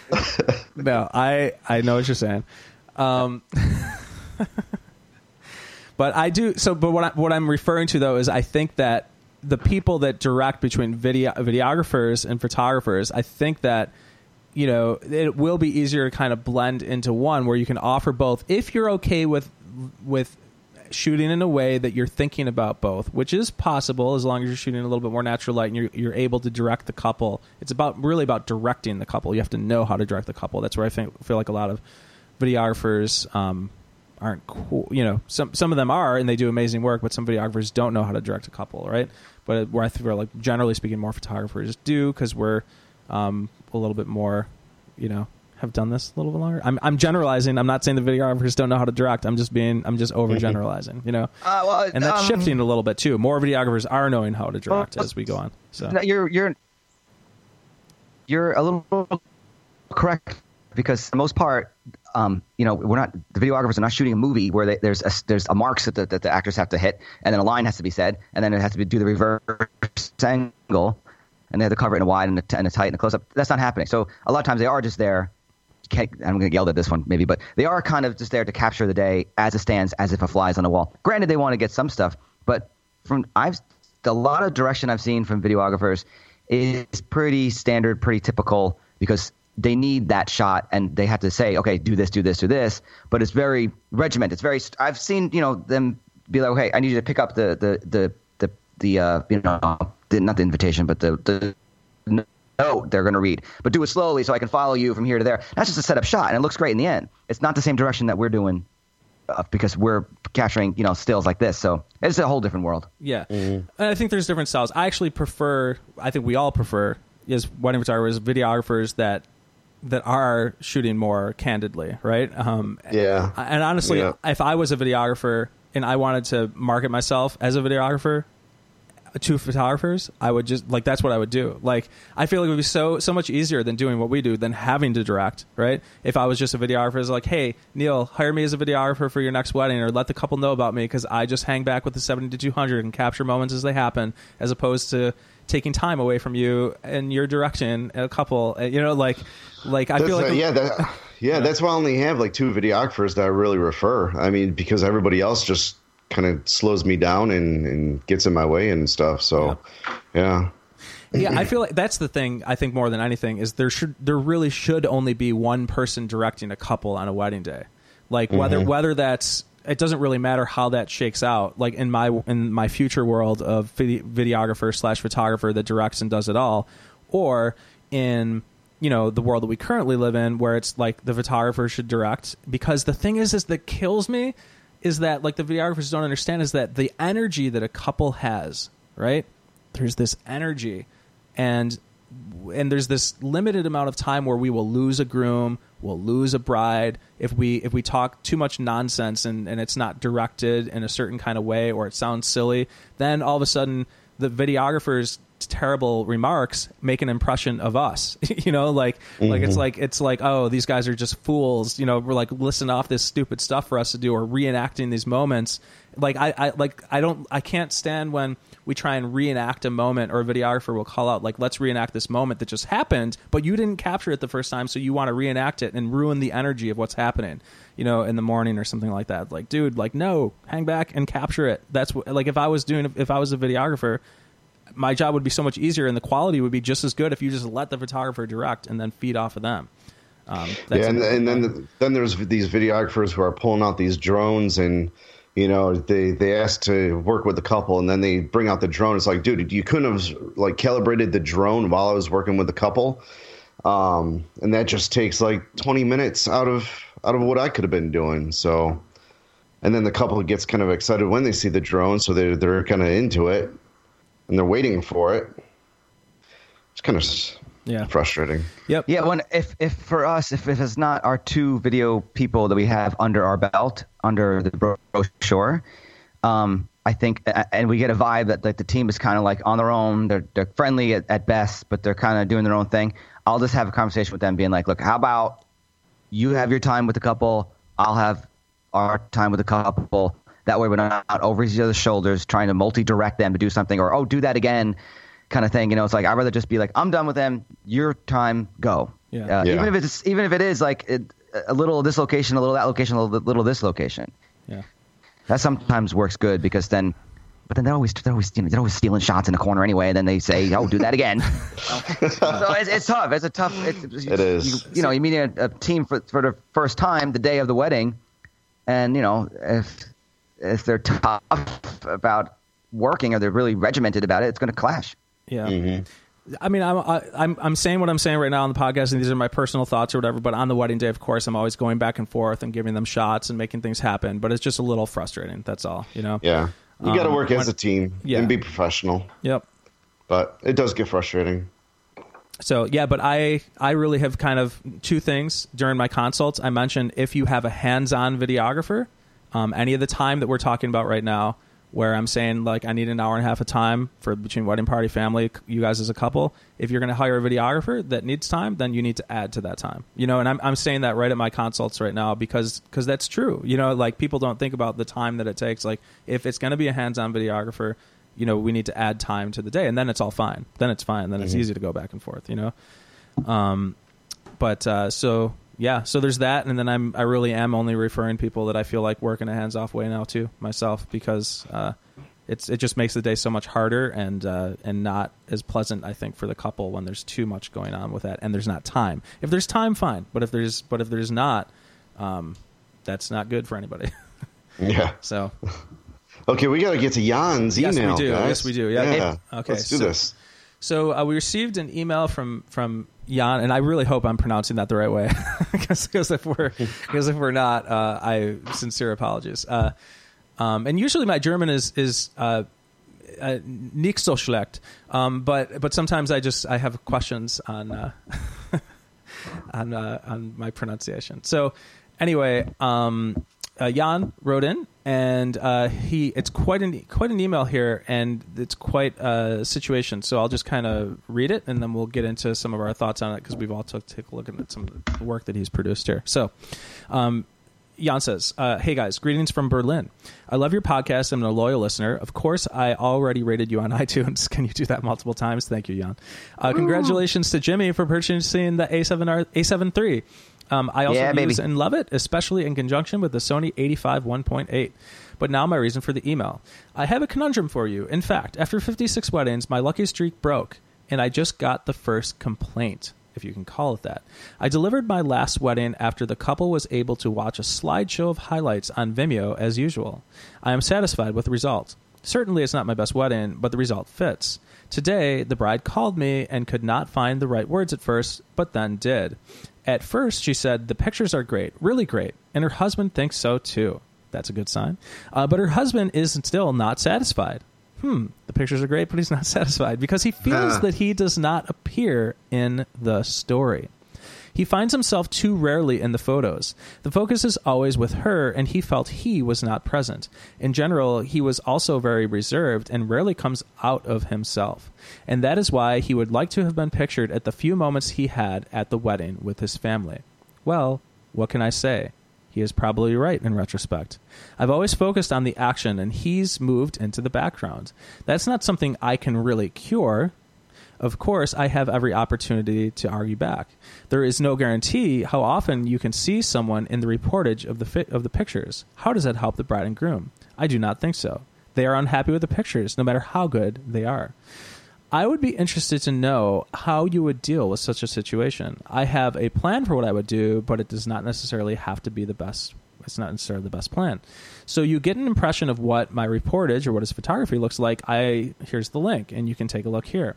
no, I I know what you're saying. Um, but I do so. But what I, what I'm referring to though is I think that the people that direct between video videographers and photographers, I think that you know it will be easier to kind of blend into one where you can offer both if you're okay with with shooting in a way that you're thinking about both, which is possible as long as you're shooting a little bit more natural light and you're, you're able to direct the couple. It's about really about directing the couple. You have to know how to direct the couple. That's where I think feel like a lot of videographers um, aren't cool. You know, some some of them are and they do amazing work, but some videographers don't know how to direct a couple, right? But where I feel like generally speaking, more photographers do because we're um, a little bit more, you know, have done this a little bit longer. I'm I'm generalizing. I'm not saying the videographers don't know how to direct. I'm just being I'm just overgeneralizing. You know, Uh, well, and that's um, shifting a little bit too. More videographers are knowing how to direct Well, as we go on. So No, you're you're you're a little correct because for the most part, um, you know, we're not the videographers are not shooting a movie where they, there's a, there's a marks that the, that the actors have to hit, and then a line has to be said, and then it has to be, do the reverse angle, and they have to cover it in a wide and a, and a tight and a close up. That's not happening. So a lot of times they are just there. I'm going to yell at this one maybe, but they are kind of just there to capture the day as it stands, as if a fly is on a wall. Granted, they want to get some stuff, but from I've a lot of direction I've seen from videographers is pretty standard, pretty typical because they need that shot and they have to say, okay, do this, do this, do this. But it's very regimented. It's very. I've seen you know them be like, okay, I need you to pick up the the the the the uh, you know the, not the invitation, but the the note they're going to read, but do it slowly so I can follow you from here to there. That's just a setup shot, and it looks great in the end. It's not the same direction that we're doing uh, because we're capturing you know stills like this. So it's a whole different world. yeah, and I think there's different styles. I actually prefer. I think we all prefer is wedding photographers, videographers that that are shooting more candidly, right? Um, Yeah. And honestly, Yeah. if I was a videographer and I wanted to market myself as a videographer to photographers, I would just like that's what I would do. Like I feel like it would be so so much easier than doing what we do than having to direct, right? If I was just a videographer, it's like, hey, Neal, hire me as a videographer for your next wedding, or let the couple know about me because I just hang back with the seventy to two hundred and capture moments as they happen, as opposed to taking time away from you and your direction a couple. uh, You know, like like I That's, feel like yeah, that, yeah, that's why I only have like two videographers that I really refer. I mean, because everybody else just kind of slows me down and, and gets in my way and stuff. So, yeah. yeah, I feel like that's the thing. I think more than anything is there should there really should only be one person directing a couple on a wedding day. Like whether whether that's it doesn't really matter how that shakes out. Like in my in my future world of vide- videographer slash photographer that directs and does it all, or in you know the world that we currently live in where it's like the photographer should direct. Because the thing is is that kills me is that like the videographers don't understand is that the energy that a couple has right? There's this energy. And and there's this limited amount of time where we will lose a groom we'll lose a bride. If we if we talk too much nonsense and and it's not directed in a certain kind of way or it sounds silly then all of a sudden the videographers terrible remarks make an impression of us you know? Like like it's mm-hmm. like it's like oh these guys are just fools you know? We're like listening off this stupid stuff for us to do or reenacting these moments. Like I, I like i don't i can't stand when we try and reenact a moment or a videographer will call out like let's reenact this moment that just happened but you didn't capture it the first time so you want to reenact it and ruin the energy of what's happening you know in the morning or something like that. Like dude like no hang back and capture it. That's what like if i was doing if i was a videographer my job would be so much easier and the quality would be just as good if you just let the photographer direct and then feed off of them. Um, that's yeah, and, and then then there's these videographers who are pulling out these drones and you know they they ask to work with the couple and then they bring out the drone. It's like, dude, you couldn't have like calibrated the drone while I was working with the couple, um, and that just takes like 20 minutes out of out of what I could have been doing. So, and then the couple gets kind of excited when they see the drone, so they're they're kind of into it and they're waiting for it. It's kind of Yeah. frustrating. yep Yeah, when if if for us, if it is not our two video people that we have under our belt, under the brochure, um, I think, and we get a vibe that like the team is kind of like on their own. They're they're friendly at, at best, but they're kind of doing their own thing. I'll just have a conversation with them, being like, "Look, how about you have your time with the couple? I'll have our time with the couple. That way, we're not over each other's shoulders trying to multi-direct them to do something, or oh, do that again." Kind of thing, you know. It's like I'd rather just be like, "I'm done with them. Your time, go." Yeah. Uh, Yeah. Even if it's even if it is like it, a little this location, a little that location, a little, little this location. yeah That sometimes works good because then, but then they're always they're always you know, they're always stealing shots in the corner anyway. And then they say, "Oh, do that again." so it's, it's tough. It's a tough. It's, It is. You, you know, you meet a, a team for for the first time the day of the wedding, and you know if if they're tough about working or they're really regimented about it, it's going to clash. Yeah. I mean, I'm I, I'm I'm saying what I'm saying right now on the podcast, and these are my personal thoughts or whatever. But on the wedding day, of course, I'm always going back and forth and giving them shots and making things happen. But it's just a little frustrating. That's all, you know. Yeah, you got to Um, work as a team yeah. and be professional, Yep. but it does get frustrating. So yeah, but I I really have kind of two things during my consults. I mentioned if you have a hands-on videographer, um, any of the time that we're talking about right now, where I'm saying like I need an hour and a half of time for between wedding party, family, you guys as a couple. If you're going to hire a videographer that needs time, then you need to add to that time. You know, and I'm I'm saying that right at my consults right now because because that's true. You know, like people don't think about the time that it takes. Like if it's going to be a hands-on videographer, you know, we need to add time to the day, and then it's all fine. Then it's fine. Then it's easy to go back and forth. You know. Um, but uh, so yeah, so there's that, and then I'm I really am only referring people that I feel like work in a hands off way now too myself because uh, it's it just makes the day so much harder and uh, and not as pleasant I think for the couple when there's too much going on with that and there's not time. If there's time, fine, but if there's but if there's not, um, that's not good for anybody. Yeah. so Okay, we got to get to Jan's email. Yes, we do. guys. Yes, we do. Yeah. Yeah. Okay, Let's do so- this. So uh, we received an email from from Jan, and I really hope I'm pronouncing that the right way, because if we're because if we're not, uh, I sincere apologies. Uh, um, and usually my German is is uh, uh, nicht so schlecht, um, but but sometimes I just I have questions on uh, on uh, on my pronunciation. So anyway, um, uh, Jan wrote in, and uh, he it's quite an quite an email here, and it's quite a situation. So I'll just kind of read it, and then we'll get into some of our thoughts on it because we've all took take a look at some of the work that he's produced here. So. Um, Jan says, uh, "Hey guys, greetings from Berlin. I love your podcast. I'm a loyal listener. Of course, I already rated you on iTunes. Can you do that multiple times? Thank you, Jan. Uh, congratulations to Jimmy for purchasing the A7R A7 III. Um, I also Yeah, use baby. and love it, especially in conjunction with the Sony 85 1.8. But now my reason for the email. I have a conundrum for you. In fact, after 56 weddings, my lucky streak broke, and I just got the first complaint, if you can call it that. I delivered my last wedding after the couple was able to watch a slideshow of highlights on Vimeo as usual. I am satisfied with the result. Certainly, it's not my best wedding, but the result fits. Today, the bride called me and could not find the right words at first, but then did. At first, she said, The pictures are great, really great, and her husband thinks so too. That's a good sign. Uh, but her husband is still not satisfied. Hmm, the pictures are great, but he's not satisfied because he feels Ah. that he does not appear in the story. He finds himself too rarely in the photos. The focus is always with her, and he felt he was not present. In general, he was also very reserved and rarely comes out of himself. And that is why he would like to have been pictured at the few moments he had at the wedding with his family. Well, what can I say? He is probably right in retrospect. I've always focused on the action, and he's moved into the background. That's not something I can really cure. Of course, I have every opportunity to argue back. There is no guarantee how often you can see someone in the reportage of the fi- of the pictures. How does that help the bride and groom? I do not think so. They are unhappy with the pictures, no matter how good they are. I would be interested to know how you would deal with such a situation. I have a plan for what I would do, but it does not necessarily have to be the best. It's not necessarily the best plan. So you get an impression of what my reportage or what his photography looks like. I here's the link, and you can take a look here.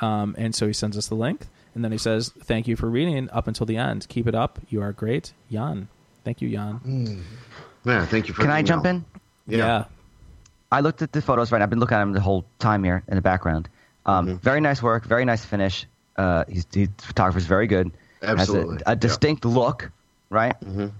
Um, and so he sends us the link, and then he says, "Thank you for reading up until the end. Keep it up. You are great, Jan. Thank you, Jan. Yeah, thank you for. Can I email. jump in? Yeah. I looked at the photos right. I've been looking at them the whole time here in the background. Um, Very nice work. Very nice finish. Uh, he's, he, the photographer's very good. Absolutely, Has a, a yeah. distinct look, right? The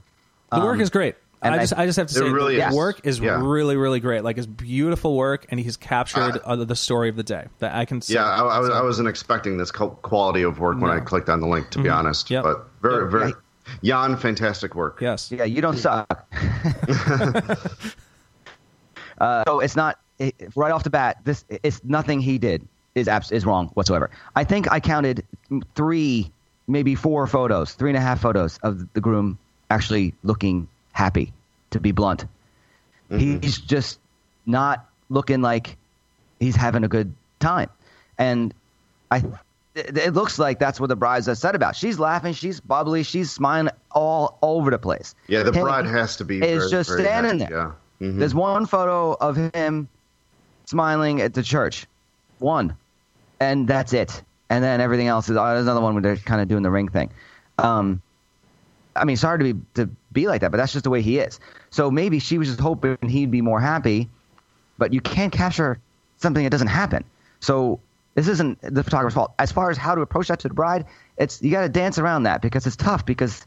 work is great. And I I- just, I just have to say, really the is. work is Yeah. really, really great. Like, it's beautiful work, and he's captured uh, the story of the day. That I can. Say. Yeah, I, I, was, I wasn't expecting this quality of work when I clicked on the link. To be honest, Mm-hmm. Yep. but very, Yep. very, Jan, fantastic work. Yes. Yeah, you don't suck. uh, so it's not it, right off the bat. This it's nothing he did is abs- is wrong whatsoever. I think I counted three, maybe four photos, three and a half photos of the groom actually looking happy. To be blunt, he's just not looking like he's having a good time, and I. It looks like that's what the bride's upset about. She's laughing, she's bubbly, she's smiling all over the place. Yeah, the Him bride has to be. is just very standing happy, there. Yeah. Mhm. There's one photo of him smiling at the church, one, and that's it. And then everything else is. Oh, there's another one where they're kind of doing the ring thing. Um, I mean, it's hard to be to be like that, but that's just the way he is. So maybe she was just hoping he'd be more happy, but you can't capture something that doesn't happen. So this isn't the photographer's fault. As far as how to approach that to the bride, it's you got to dance around that because it's tough because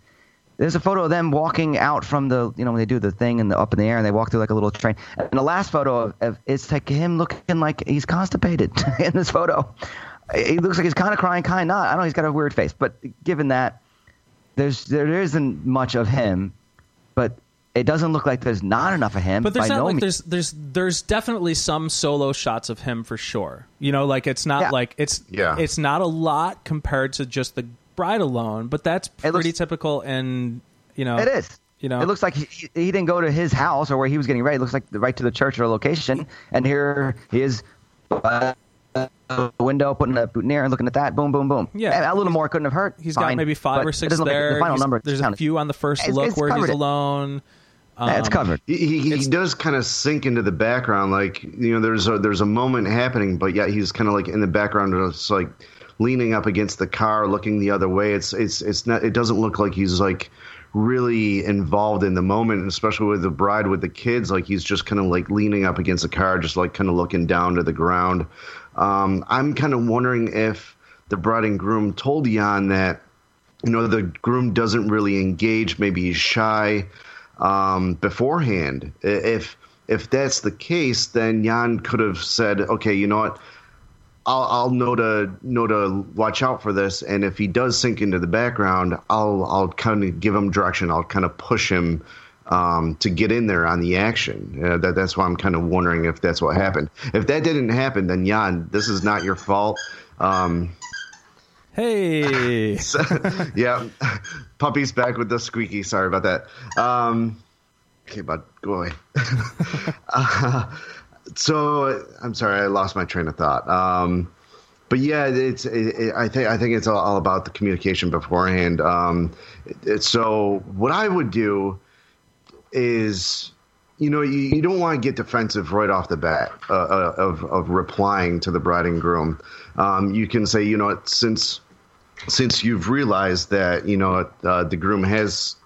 there's a photo of them walking out from the you know when they do the thing and the up in the air and they walk through like a little train. And the last photo of, of it's like him looking like he's constipated in this photo. He looks like he's kind of crying, kind of not. I know he's got a weird face, but given that there's there isn't much of him, but it doesn't look like there's not enough of him. But there's by not no like means. there's there's there's definitely some solo shots of him for sure. You know, like it's not Yeah. like it's Yeah. it's not a lot compared to just the bride alone, but that's pretty looks- typical and you know It is. You know, it looks like he, he didn't go to his house or where he was getting ready. It looks like right to the church or location. And here he is, uh, a window, putting a boutonniere and looking at that. Boom, boom, boom. Yeah. A little more couldn't have hurt. He's Fine, got maybe five but or six doesn't like there. The final He's- number. there's a counted. few on the first It's- look it's where he's it. alone. Yeah, it's Um, covered. He, he, he does kind of sink into the background, like you know, there's a there's a moment happening, but yet he's kind of like in the background, just like leaning up against the car, looking the other way. It's it's it's not. It doesn't look like he's like really involved in the moment, especially with the bride with the kids. Like he's just kind of like leaning up against the car, just like kind of looking down to the ground. Um, I'm kind of wondering if the bride and groom told Jan that you know the groom doesn't really engage maybe he's shy um, beforehand if if that's the case then jan could have said okay you know what I'll, I'll know to know to watch out for this, and if he does sink into the background, I'll I'll kind of give him direction. I'll kind of push him um, to get in there on the action. Uh, that that's why I'm kind of wondering if that's what happened. If that didn't happen, then Jan, this is not your fault. Um, Hey, yeah, puppy's back with the squeaky. Sorry about that. Um, okay, bud, go away. uh, so I'm sorry, I lost my train of thought. Um, but yeah, it's. It, it, I think I think it's all, all about the communication beforehand. Um, it- so what I would do is you know, you, you don't want to get defensive right off the bat uh, uh, of of replying to the bride and groom. Um, you can say, you know, since since you've realized that you know uh, the groom has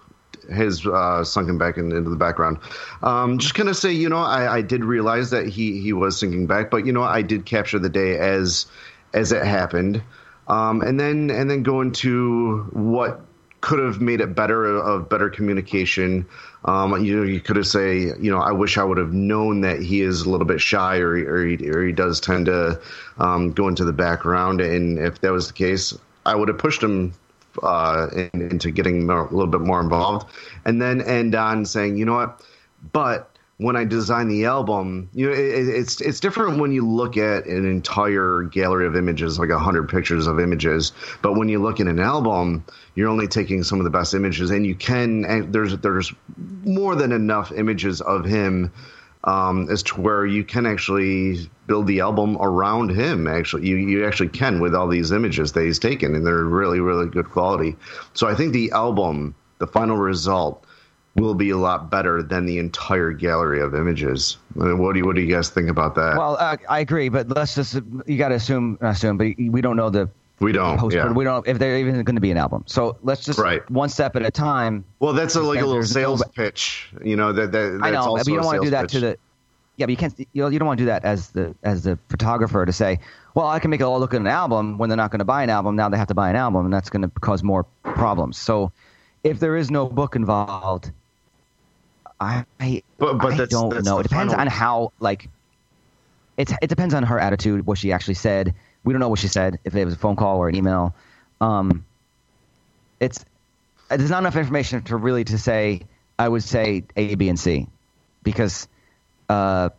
has uh, sunken back in, into the background, um, just of say, you know, I, I did realize that he he was sinking back, but you know, I did capture the day as as it happened, um, and then and then go into what could have made it better of better communication. Um, you know, you could have say, you know, I wish I would have known that he is a little bit shy, or or he, or he does tend to um, go into the background. And if that was the case, I would have pushed him uh, in, into getting more, a little bit more involved, and then end on saying, you know what, but when I design the album, you know, it, it's it's different when you look at an entire gallery of images, like hundred pictures of images. But when you look at an album, you're only taking some of the best images, and you can. And there's there's more than enough images of him um, as to where you can actually build the album around him. Actually, you you actually can with all these images that he's taken, and they're really really good quality. So I think the album, the final result will be a lot better than the entire gallery of images. I mean, what do you, what do you guys think about that? Well, uh, I agree, but let's just you got to assume assume, but we don't know the we don't post yeah. we don't if they're even going to be an album. So let's just right. one step at a time. Well, that's a, like a little sales no, pitch, you know. That, that I know, but you don't want to do that pitch. to the. Yeah, but you can't. You, know, you don't want to do that as the as the photographer to say, well, I can make it all look at an album when they're not going to buy an album. Now they have to buy an album, and that's going to cause more problems. So, if there is no book involved, I, but, but I don't that's know. It depends final. on how like. It's it depends on her attitude, what she actually said. We don't know what she said. If it was a phone call or an email, um, it's there's not enough information to really to say. I would say A, B, and C, because, uh,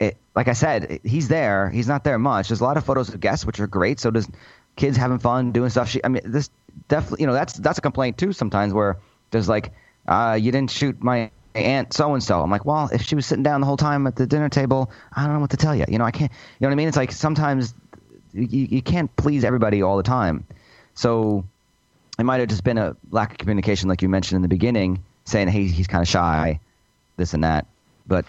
it like I said, he's there. He's not there much. There's a lot of photos of guests, which are great. So does kids having fun doing stuff. She, I mean, this definitely, you know, that's that's a complaint too. Sometimes where there's like, uh, you didn't shoot my aunt so and so. I'm like, well, if she was sitting down the whole time at the dinner table, I don't know what to tell you. You know, I can't. You know what I mean? It's like sometimes you, you can't please everybody all the time. So it might have just been a lack of communication, like you mentioned in the beginning, saying, hey, he's kind of shy, this and that. But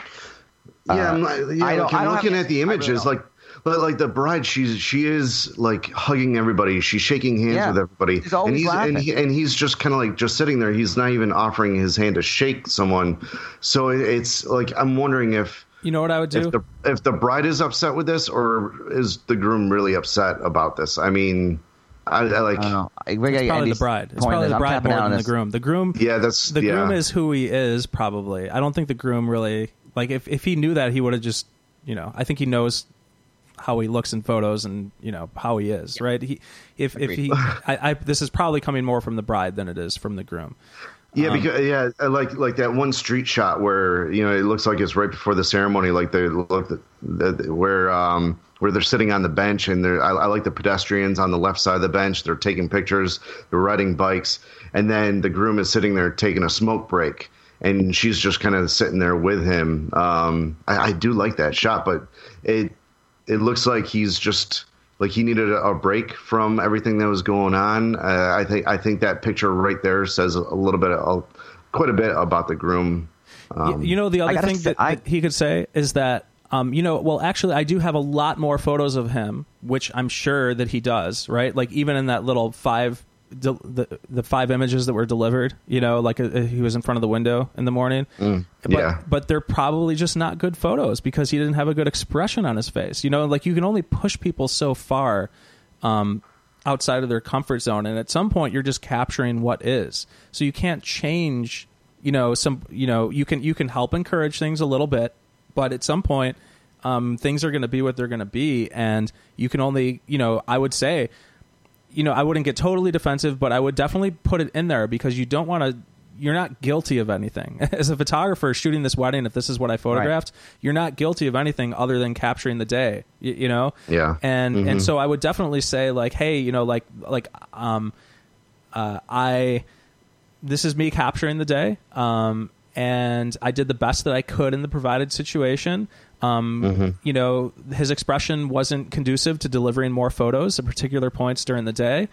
uh, yeah, I'm, like, yeah, I don't- like, I I'm don't looking have- at the I really images, like. But like the bride, she's she is like hugging everybody. She's shaking hands Yeah. with everybody, She's always and he's laughing. and, he, and he's just kind of like just sitting there. He's not even offering his hand to shake someone. So it's like I'm wondering if You know what I would do? if the if the bride is upset with this, or is the groom really upset about this? I mean, I, I like. I don't know. It's probably Andy's the bride. It's probably the I'm bride tapping more out on than the groom. The groom, Yeah, that's the yeah. groom is who he is. Probably. I don't think the groom really like if if he knew that he would have just you know. I think he knows how he looks in photos and you know how he is right he if if he I, I this is probably coming more from the bride than it is from the groom Yeah, Um, because yeah, I like like that one street shot where you know it looks like it's right before the ceremony, like they look the, the, where um where they're sitting on the bench and they're I, I like the pedestrians on the left side of the bench. They're taking pictures, they're riding bikes, and then the groom is sitting there taking a smoke break, and she's just kind of sitting there with him. Um, I, I do like that shot, but it it looks like he's just like he needed a, a break from everything that was going on. Uh, I think I think that picture right there says a, a little bit, of, quite a bit about the groom. Y- you know the other thing say- that, I- that he could say is that um, you know well actually i do have a lot more photos of him which i'm sure that he does right like even in that little five del- the the five images that were delivered you know like uh he was in front of the window in the morning. But, Mm, yeah. but they're probably just not good photos because he didn't have a good expression on his face you know? Like you can only push people so far um, outside of their comfort zone and at some point you're just capturing what is. So you can't change you know some you know you can you can help encourage things a little bit but at some point um, things are going to be what they're going to be and you can only you know i would say you know i wouldn't get totally defensive but i would definitely put it in there because you don't want to you're not guilty of anything as a photographer shooting this wedding if this is what i photographed you're not guilty of anything other than capturing the day you, you know Yeah. and Mhm. and so i would definitely say like hey you know like like um uh i this is me capturing the day um and i did the best that i could in the provided situation um you know his expression wasn't conducive to delivering more photos at particular points during the day.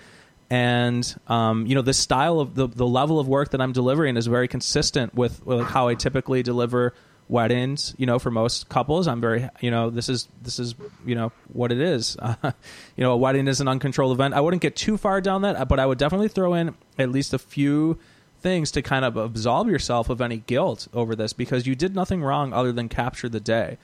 And um, you know this style of the, the level of work that i'm delivering is very consistent with, with how i typically deliver weddings you know for most couples. I'm very you know this is this is you know what it is. Uh, you know a wedding is an uncontrolled event. I wouldn't get too far down that but i would definitely throw in at least a few things to kind of absolve yourself of any guilt over this because you did nothing wrong other than capture the day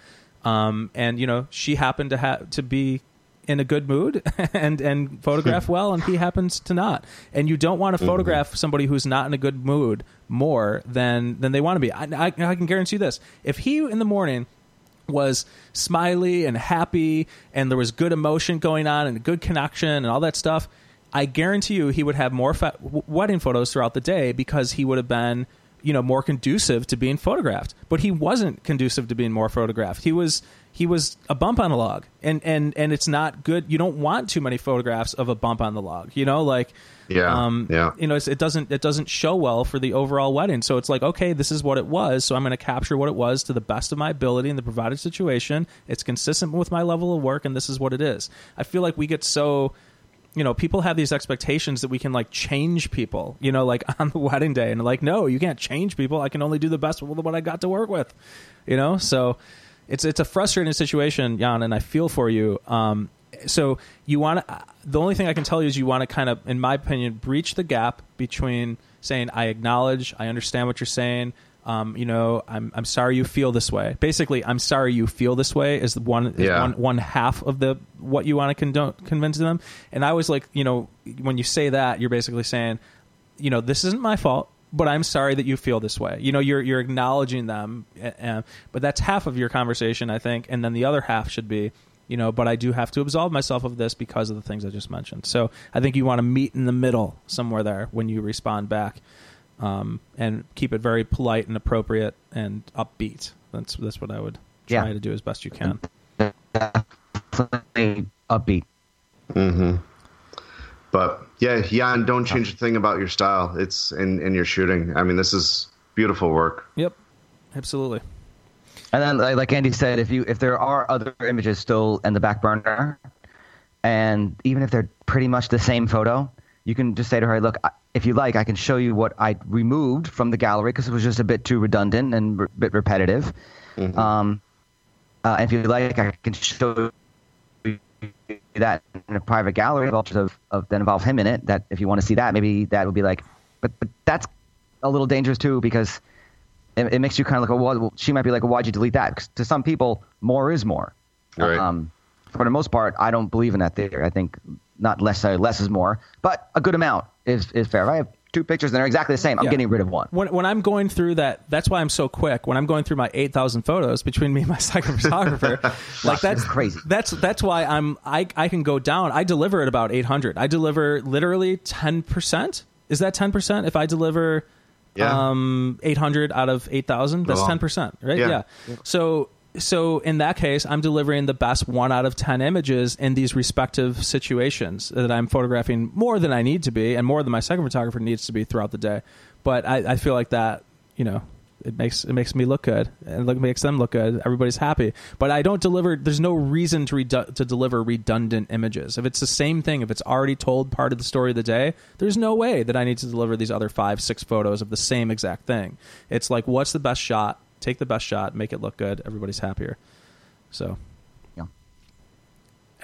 um, and you know she happened to have to be in a good mood and and photograph well, and he happens to not. And you don't want to photograph somebody who's not in a good mood more than than they want to be. I, I, I can guarantee you this: if he in the morning was smiley and happy and there was good emotion going on and a good connection and all that stuff i guarantee you he would have more fa- wedding photos throughout the day because he would have been you know more conducive to being photographed but he wasn't conducive to being more photographed he was he was a bump on the log and and and it's not good you don't want too many photographs of a bump on the log you know like Yeah, um, yeah. you know, it's, it doesn't it doesn't show well for the overall wedding. So it's like, okay, this is what it was. So I'm going to capture what it was to the best of my ability in the provided situation. It's consistent with my level of work, and this is what it is. I feel like we get so, you know, people have these expectations that we can like change people. You know, like on the wedding day, and like, no, you can't change people. I can only do the best with what I got to work with. You know, so it's it's a frustrating situation, Jan, and I feel for you. Um, so you want to the only thing i can tell you is you want to kind of in my opinion breach the gap between saying i acknowledge i understand what you're saying um, you know I'm, I'm sorry you feel this way. Basically i'm sorry you feel this way is one is Yeah. one, one half of the what you want to condone, convince them. And i was like you know when you say that you're basically saying you know this isn't my fault but i'm sorry that you feel this way. You know you're you're acknowledging them uh, uh, but that's half of your conversation i think and then the other half should be you know but i do have to absolve myself of this because of the things i just mentioned. So i think you want to meet in the middle somewhere there when you respond back um, and keep it very polite and appropriate and upbeat that's that's what i would try Yeah. to do as best you can Definitely upbeat. But yeah, Jan, don't change a thing about your style. It's in in your shooting. I mean, this is beautiful work. yep absolutely And then, like, like Andy said, if you if there are other images still in the back burner, and even if they're pretty much the same photo, you can just say to her, "Look, I- if you like, I can show you what I removed from the gallery because it was just a bit too redundant and a bit repetitive. Um, uh, if you like, I can show you that in a private gallery of, of, that involve him in it. That if you want to see that, maybe that would be like, but but that's a little dangerous too because it, it makes you kind of like, well, well, she might be like, well, why'd you delete that? Because to some people, more is more. Right. Um, for the most part, I don't believe in that theory. I think not necessarily less is more, but a good amount is, is fair. If I have two pictures and they're exactly the same, I'm Yeah. getting rid of one. when when I'm going through that, that's why I'm so quick. When I'm going through my eight thousand photos between me and my second photographer, like that's crazy. That's that's why I'm I I can go down. I deliver at about eight hundred. I deliver literally ten percent. Is that ten percent? If I deliver Yeah. um eight hundred out of eight thousand, that's Oh. ten percent, right? Yeah. So so in that case, I'm delivering the best one out of ten images in these respective situations that I'm photographing more than I need to be, and more than my second photographer needs to be throughout the day. But I, I feel like that, you know, it makes it makes me look good, and look makes them look good. Everybody's happy. But I don't deliver. There's no reason to redu- to deliver redundant images. If it's the same thing, if it's already told part of the story of the day, there's no way that I need to deliver these other five, six photos of the same exact thing. It's like, what's the best shot? Take the best shot, make it look good. Everybody's happier. So Yeah.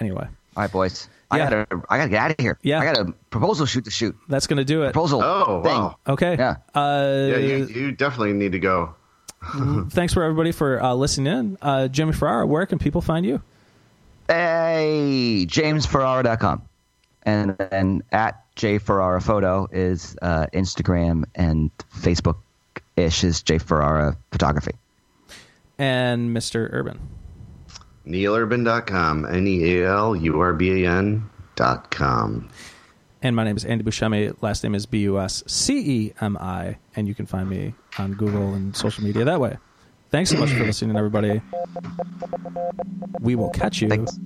anyway, All right, boys. I Yeah. gotta, I gotta get out of here. Yeah. I got a proposal shoot to shoot. that's gonna do it. Proposal. Oh, thing. wow. Okay. Yeah. Uh, Yeah, you, you definitely need to go. thanks for everybody for uh, listening in. Uh, Jimmy Ferrara, where can people find you? Hey, jamesferrara.com. And then at J Ferrara Photo is uh, Instagram and Facebook ish is J Ferrara Photography. And Mr. Urban. nealurban.com. N E A L U R B A N dot com. And my name is Andy Buscemi. Last name is B U S C E M I. And you can find me on Google and social media that way. Thanks so much for listening, everybody. We will catch you Thanks.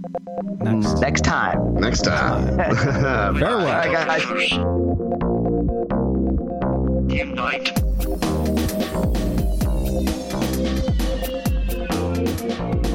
next. Next time. Next time. Farewell. All right, guys. First. Team night. Thank you.